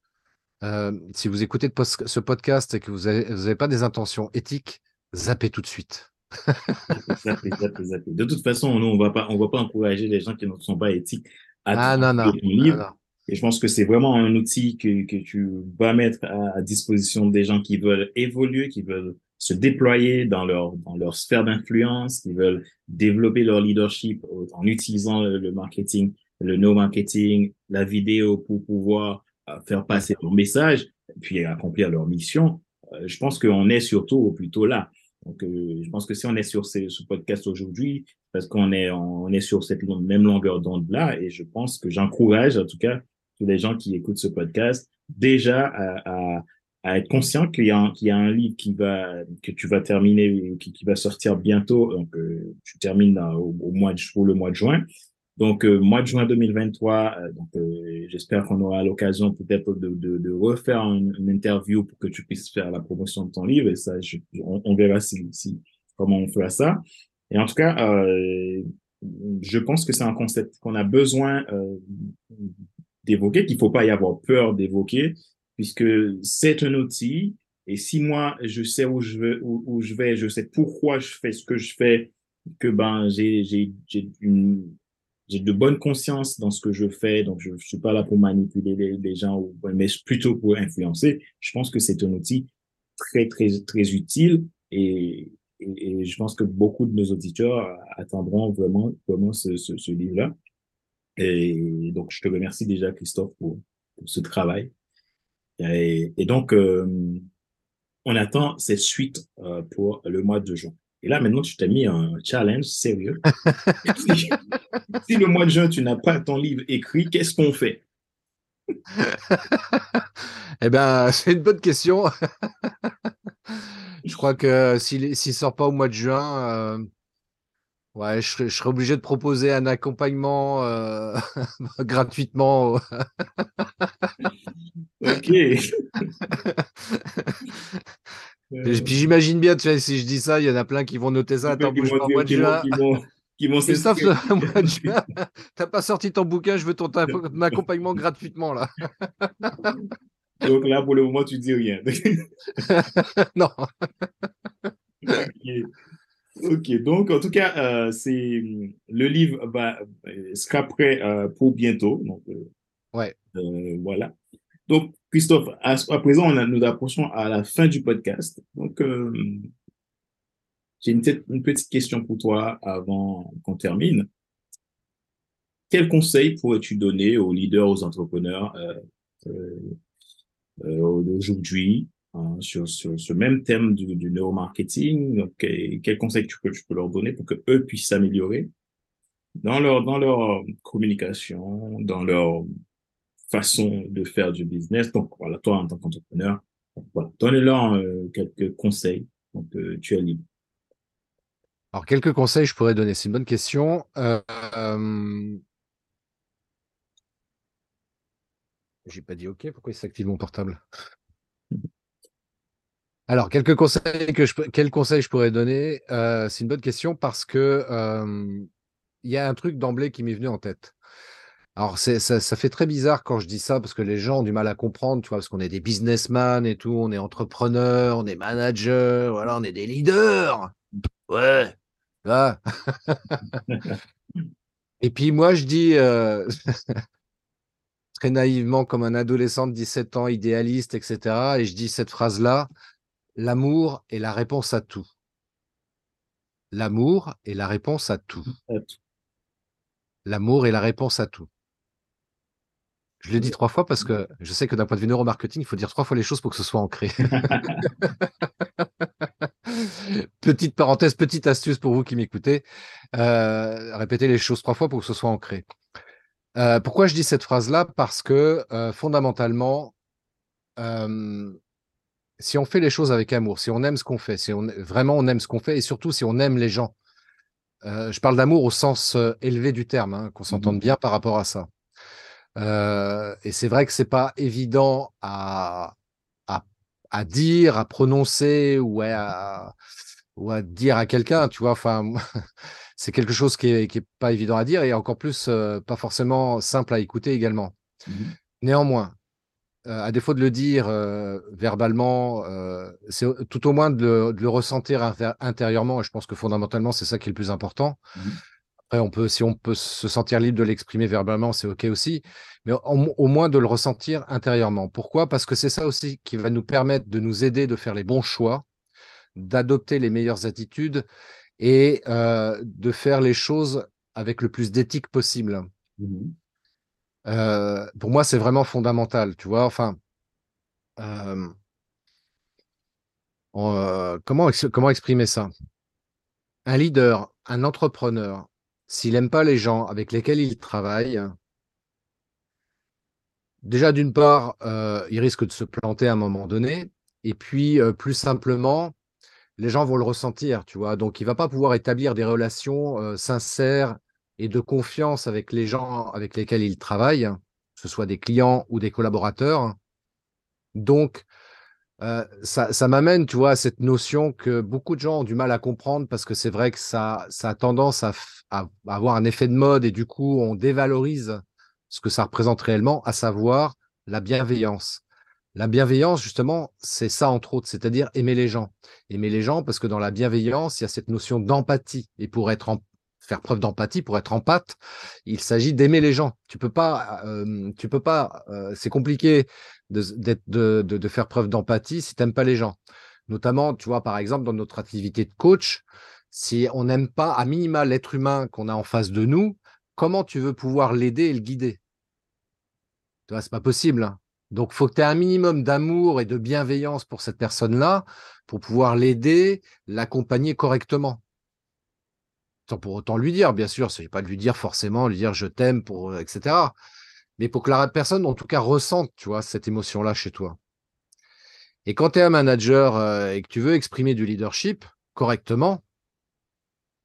Euh, si vous écoutez ce podcast et que vous n'avez pas des intentions éthiques, zappez tout de suite.
De toute façon, nous, on on va pas encourager les gens qui ne sont pas éthiques
à ah, non, non,
livre. Et je pense que c'est vraiment un outil que, que tu vas mettre à, disposition des gens qui veulent évoluer, qui veulent se déployer dans leur, dans leur sphère d'influence, qui veulent développer leur leadership en utilisant le, marketing, le no-marketing, la vidéo pour pouvoir euh, faire passer leur message, puis accomplir leur mission. Euh, je pense qu'on est surtout plutôt là. Donc, euh, je pense que si on est sur ce, ce podcast aujourd'hui, parce qu'on est, on est sur cette même longueur d'onde-là, et je pense que j'encourage, en tout cas, tous les gens qui écoutent ce podcast, déjà à, à, à être conscient qu'il y, a un, y a un livre qui va, que tu vas terminer, qui, qui va sortir bientôt. Donc, euh, tu termines au, au, mois de, pour le mois de juin. Donc, euh, mois de juin 2023, euh, donc, euh, j'espère qu'on aura l'occasion peut-être de, de, de, refaire une, interview pour que tu puisses faire la promotion de ton livre. Et ça, je, on, verra si, si, comment on fera ça. Et en tout cas, euh, je pense que c'est un concept qu'on a besoin d'évoquer, qu'il faut pas y avoir peur d'évoquer, puisque c'est un outil. Et si moi, je sais où je vais, je sais pourquoi je fais ce que je fais, que ben j'ai de bonne conscience dans ce que je fais, donc je ne suis pas là pour manipuler les, gens, mais plutôt pour influencer. Je pense que c'est un outil très, très, très utile et, je pense que beaucoup de nos auditeurs attendront vraiment, vraiment ce, ce, livre-là. Et donc, je te remercie déjà, Christophe, pour ce travail. Et, et donc, euh, on attend cette suite euh, pour le mois de juin. Et là, maintenant, tu t'as mis un challenge sérieux. si le mois de juin, tu n'as pas ton livre écrit, qu'est-ce qu'on fait?
Eh bien, c'est une bonne question. je crois que s'il ne sort pas au mois de juin, euh, ouais, je, serais, obligé de proposer un accompagnement euh, gratuitement.
ok.
Euh, puis j'imagine bien, tu vois, si je dis ça, il y en a plein qui vont noter ça. Attends, bouge pas, mois de juin. Qui vont, t'as pas sorti ton bouquin, je veux ton, accompagnement gratuitement, là.
Donc là, pour le moment, tu dis rien.
non.
Ok, donc en tout cas, euh, c'est le livre bah, sera prêt euh, pour bientôt. Donc, euh,
ouais.
Euh, voilà. Donc, Christophe, à, présent, on nous approchons à la fin du podcast. Donc, euh, j'ai une, une, petite question pour toi avant qu'on termine. Quel conseil pourrais-tu donner aux leaders, aux entrepreneurs euh, euh, euh d'aujourd'hui hein, sur, ce même thème du, du neuromarketing Quel, quel conseil tu peux, peux leur donner pour que eux puissent s'améliorer dans leur, dans leur communication, dans leur façon de faire du business? Donc, voilà, toi, en tant qu'entrepreneur, voilà, donne-leur euh, quelques conseils. Donc, euh, tu es libre.
Alors, quelques conseils, je pourrais donner. C'est une bonne question. Euh, euh... J'ai pas dit OK. Pourquoi il s'active mon portable? Alors, quelques conseils que je, quels conseils je pourrais donner? Euh, C'est une bonne question parce que il y a un truc d'emblée qui m'est venu en tête. Alors, ça, ça, fait très bizarre quand je dis ça parce que les gens ont du mal à comprendre, tu vois, parce qu'on est des businessmen et tout, on est entrepreneurs, on est managers, voilà, on est des leaders. Ouais. et puis moi, je dis euh, très naïvement, comme un adolescent de 17 ans, idéaliste, etc. Et je dis cette phrase-là l'amour est la réponse à tout. L'amour est la réponse à tout. L'amour est la réponse à tout. Je l'ai dit trois fois parce que je sais que d'un point de vue neuromarketing, il faut dire trois fois les choses pour que ce soit ancré. petite parenthèse, petite astuce pour vous qui m'écoutez. Euh, répétez les choses trois fois pour que ce soit ancré. Euh, pourquoi je dis cette phrase-là? Parce que euh, fondamentalement, si on fait les choses avec amour, si on aime ce qu'on fait, si on, vraiment on aime ce qu'on fait, et surtout si on aime les gens, je parle d'amour au sens élevé du terme, hein, qu'on s'entende mmh bien par rapport à ça. Euh, et c'est vrai que c'est pas évident à, à, à, dire, à prononcer ou à, ou à dire à quelqu'un, tu vois. Enfin, c'est quelque chose qui est, qui est pas évident à dire et encore plus euh, pas forcément simple à écouter également. Mmh Néanmoins, euh, à défaut de le dire verbalement, c'est tout au moins de le, de le ressentir intérieurement. Et je pense que fondamentalement, c'est ça qui est le plus important. Mmh on peut, si on peut se sentir libre de l'exprimer verbalement, c'est OK aussi, mais au, moins de le ressentir intérieurement. Pourquoi? Parce que c'est ça aussi qui va nous permettre de nous aider de faire les bons choix, d'adopter les meilleures attitudes et euh, de faire les choses avec le plus d'éthique possible. Mmh euh, pour moi, c'est vraiment fondamental, tu vois. Enfin, comment, exprimer ça? Un leader, un entrepreneur, s'il n'aime pas les gens avec lesquels il travaille, déjà d'une part, il risque de se planter à un moment donné. Et puis, plus simplement, les gens vont le ressentir, tu vois? Donc, il va pas pouvoir établir des relations sincères et de confiance avec les gens avec lesquels il travaille, que ce soit des clients ou des collaborateurs. Donc, euh, ça, m'amène, tu vois, à cette notion que beaucoup de gens ont du mal à comprendre parce que c'est vrai que ça, ça a tendance à, avoir un effet de mode et du coup, on dévalorise ce que ça représente réellement, à savoir la bienveillance. La bienveillance, justement, c'est ça entre autres, c'est-à-dire aimer les gens. Aimer les gens parce que dans la bienveillance, il y a cette notion d'empathie. Et pour être en, faire preuve d'empathie, pour être en il s'agit d'aimer les gens. Tu peux pas, tu peux pas, c'est compliqué de, faire preuve d'empathie si tu n'aimes pas les gens. Notamment, tu vois, par exemple, dans notre activité de coach, si on n'aime pas à minima l'être humain qu'on a en face de nous, comment tu veux pouvoir l'aider et le guider? Tu vois, c'est pas possible. Hein. Donc, faut que tu aies un minimum d'amour et de bienveillance pour cette personne-là pour pouvoir l'aider, l'accompagner correctement sans pour autant lui dire, bien sûr, c'est pas de lui dire forcément, lui dire je t'aime, pour, etc. Mais pour que la personne, en tout cas, ressente, tu vois, cette émotion-là chez toi. Et quand tu es un manager euh, et que tu veux exprimer du leadership correctement,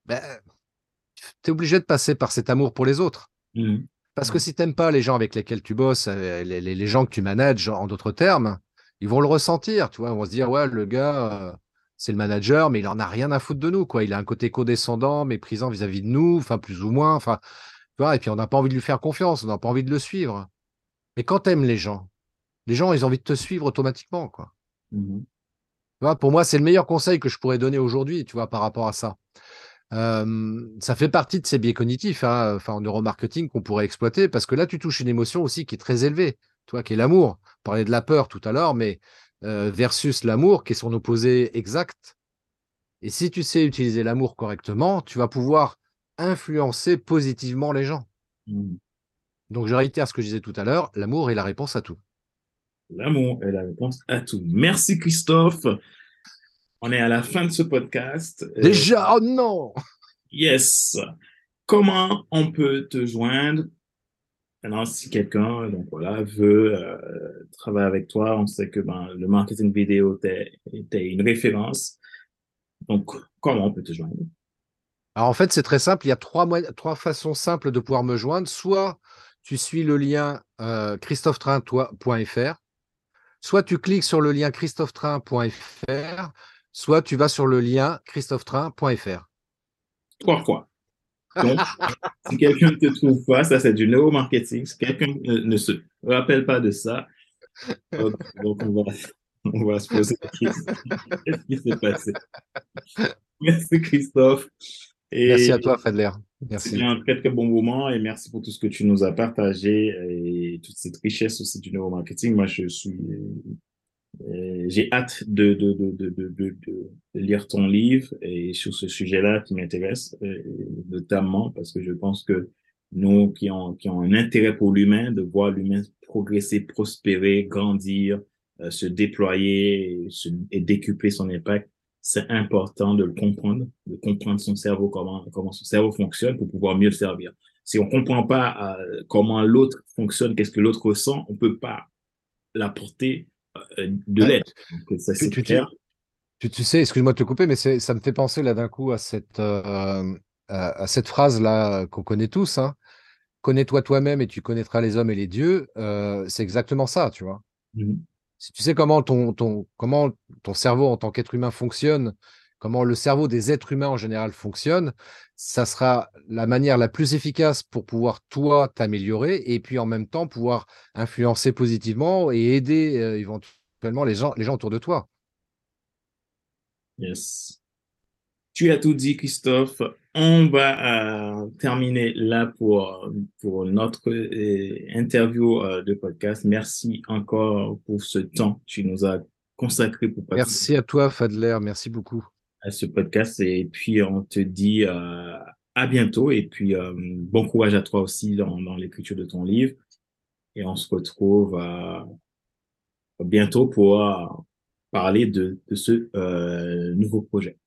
ben, tu es obligé de passer par cet amour pour les autres. Mmh. Parce que si tu n'aimes pas les gens avec lesquels tu bosses, euh, les, les, gens que tu manages, en d'autres termes, ils vont le ressentir, tu vois, ils vont se dire, ouais, le gars, euh, c'est le manager, mais il en a rien à foutre de nous, quoi. Il a un côté codescendant, méprisant vis-à-vis de nous, enfin, plus ou moins, enfin, tu vois, et puis on n'a pas envie de lui faire confiance, on n'a pas envie de le suivre. Mais quand tu aimes les gens, les gens, ils ont envie de te suivre automatiquement, quoi. Mmh tu vois, pour moi, c'est le meilleur conseil que je pourrais donner aujourd'hui, tu vois, par rapport à ça. ça fait partie de ces biais cognitifs, hein, enfin, en neuromarketing qu'on pourrait exploiter, parce que là, tu touches une émotion aussi qui est très élevée, tu vois, qui est l'amour. On parlait de la peur tout à l'heure, mais euh, versus l'amour, qui est son opposé exact. Et si tu sais utiliser l'amour correctement, tu vas pouvoir influencer positivement les gens. Mmh. Donc je réitère ce que je disais tout à l'heure, l'amour est la réponse à tout.
L'amour est la réponse à tout. Merci Christophe. On est à la fin de ce podcast.
Euh, Déjà, oh non
Yes. Comment on peut te joindre Maintenant, si quelqu'un donc voilà, veut euh, travailler avec toi, on sait que ben, le marketing vidéo était une référence. Donc, comment on peut te joindre?
Alors, en fait, c'est très simple. Il y a trois, trois façons simples de pouvoir me joindre. Soit tu suis le lien euh, christophetrain.fr, soit tu cliques sur le lien christophetrain.fr, soit tu vas sur le lien christophetrain.fr.
Trois fois. Donc, si quelqu'un ne te trouve pas, ça c'est du neuromarketing. Si quelqu'un ne, se rappelle pas de ça, donc, on, va, on, va, se poser la question. Qu'est-ce qui s'est passé? Merci Christophe.
merci à toi, Fadler.
Merci. C'était un très très bon moment et merci pour tout ce que tu nous as partagé et toute cette richesse aussi du neuromarketing. Moi, je suis j'ai hâte de, de, de, de, lire ton livre et sur ce sujet-là qui m'intéresse, euh, notamment parce que je pense que nous qui ont, qui ont un intérêt pour l'humain, de voir l'humain progresser, prospérer, grandir, euh, se déployer et décupler son impact, c'est important de le comprendre, de comprendre son cerveau, comment, comment son cerveau fonctionne pour pouvoir mieux le servir. Si on comprend pas comment l'autre fonctionne, qu'est-ce que l'autre ressent, on peut pas l'apporter euh, de l'aide. Ça,
tu, tu, tu, tu, sais, excuse-moi de te couper, mais ça me fait penser là d'un coup à cette, euh, à, cette phrase-là qu'on connaît tous. Hein. Connais-toi toi-même et tu connaîtras les hommes et les dieux. Euh, c'est exactement ça, tu vois. Mmh. Si tu sais comment ton, ton, comment ton cerveau en tant qu'être humain fonctionne, comment le cerveau des êtres humains en général fonctionne, ça sera la manière la plus efficace pour pouvoir, toi, t'améliorer et puis en même temps pouvoir influencer positivement et aider euh, éventuellement les gens, les gens autour de toi.
Yes. Tu as tout dit, Christophe. On va euh, terminer là pour, pour notre euh, interview de podcast. Merci encore pour ce temps que tu nous as consacré pour
Merci à toi, Fadler. Merci beaucoup
à ce podcast. Et puis, on te dit euh, à bientôt. Et puis, euh, bon courage à toi aussi dans, dans l'écriture de ton livre. Et on se retrouve euh, bientôt pour parler de, de ce nouveau projet.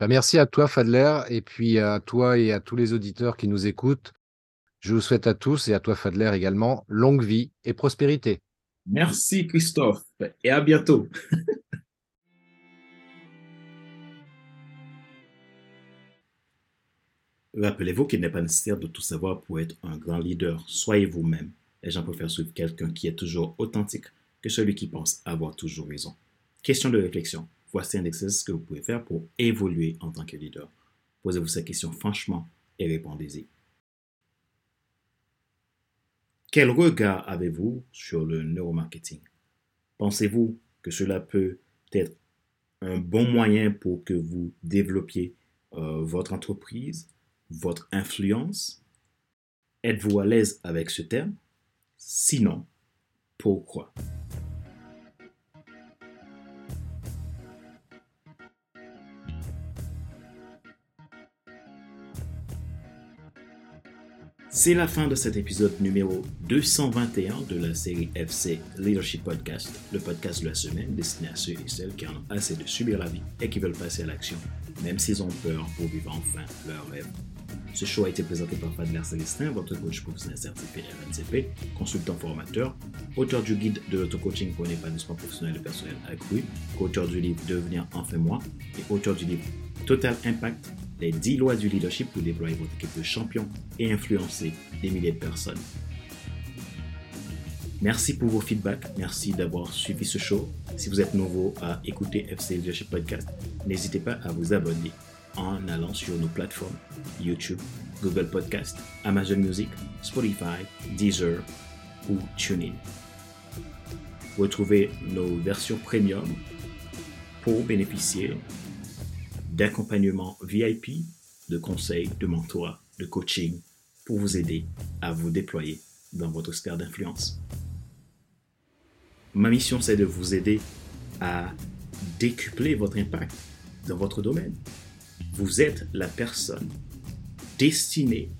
Bah, merci à toi, Fadler, et puis à toi et à tous les auditeurs qui nous écoutent. Je vous souhaite à tous et à toi, Fadler, également, longue vie et prospérité.
Merci, Christophe, et à bientôt. Rappelez-vous qu'il n'est pas nécessaire de tout savoir pour être un grand leader. Soyez vous-même. Les gens préfèrent suivre quelqu'un qui est toujours authentique que celui qui pense avoir toujours raison. Question de réflexion. Voici un exercice que vous pouvez faire pour évoluer en tant que leader. Posez-vous cette question franchement et répondez-y. Quel regard avez-vous sur le neuromarketing? Pensez-vous que cela peut être un bon moyen pour que vous développiez euh, votre entreprise? Votre influence. Êtes-vous à l'aise avec ce terme? Sinon, pourquoi? C'est la fin de cet épisode numéro 221 de la série FC Leadership Podcast, le podcast de la semaine destiné à ceux et celles qui en ont assez de subir la vie et qui veulent passer à l'action, même s'ils ont peur pour vivre enfin leur rêve. Ce show a été présenté par Fadler Célestin, votre coach professionnel certifié RNCP, consultant formateur, auteur du guide de l'auto-coaching pour l'épanouissement professionnel et personnel accru, auteur du livre Devenir enfin moi et auteur du livre Total Impact, les 10 lois du leadership pour déployer votre équipe de champions et influencer des milliers de personnes. Merci pour vos feedbacks. Merci d'avoir suivi ce show. Si vous êtes nouveau à écouter FC Leadership Podcast, n'hésitez pas à vous abonner en allant sur nos plateformes YouTube, Google Podcast, Amazon Music, Spotify, Deezer ou TuneIn. Retrouvez nos versions premium pour bénéficier d'accompagnement VIP, de conseils, de mentorat, de coaching pour vous aider à vous déployer dans votre sphère d'influence. Ma mission, c'est de vous aider à décupler votre impact dans votre domaine. Vous êtes la personne destinée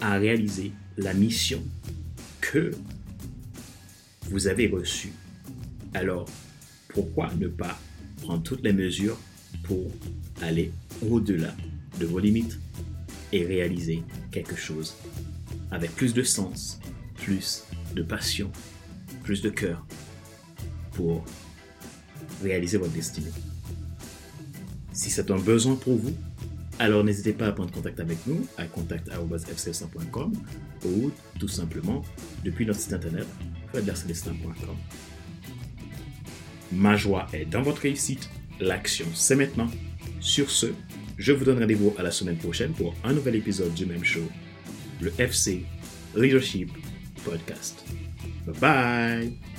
à réaliser la mission que vous avez reçue. Alors, pourquoi ne pas prendre toutes les mesures pour aller au-delà de vos limites et réaliser quelque chose avec plus de sens, plus de passion, plus de cœur pour réaliser votre destinée? Si c'est un besoin pour vous, alors n'hésitez pas à prendre contact avec nous à contact.fcl100.com ou tout simplement depuis notre site internet fredlercelestin.com. Ma joie est dans votre réussite. L'action, c'est maintenant. Sur ce, Je vous donne rendez-vous à la semaine prochaine pour un nouvel épisode du même show, le FC Leadership Podcast. Bye bye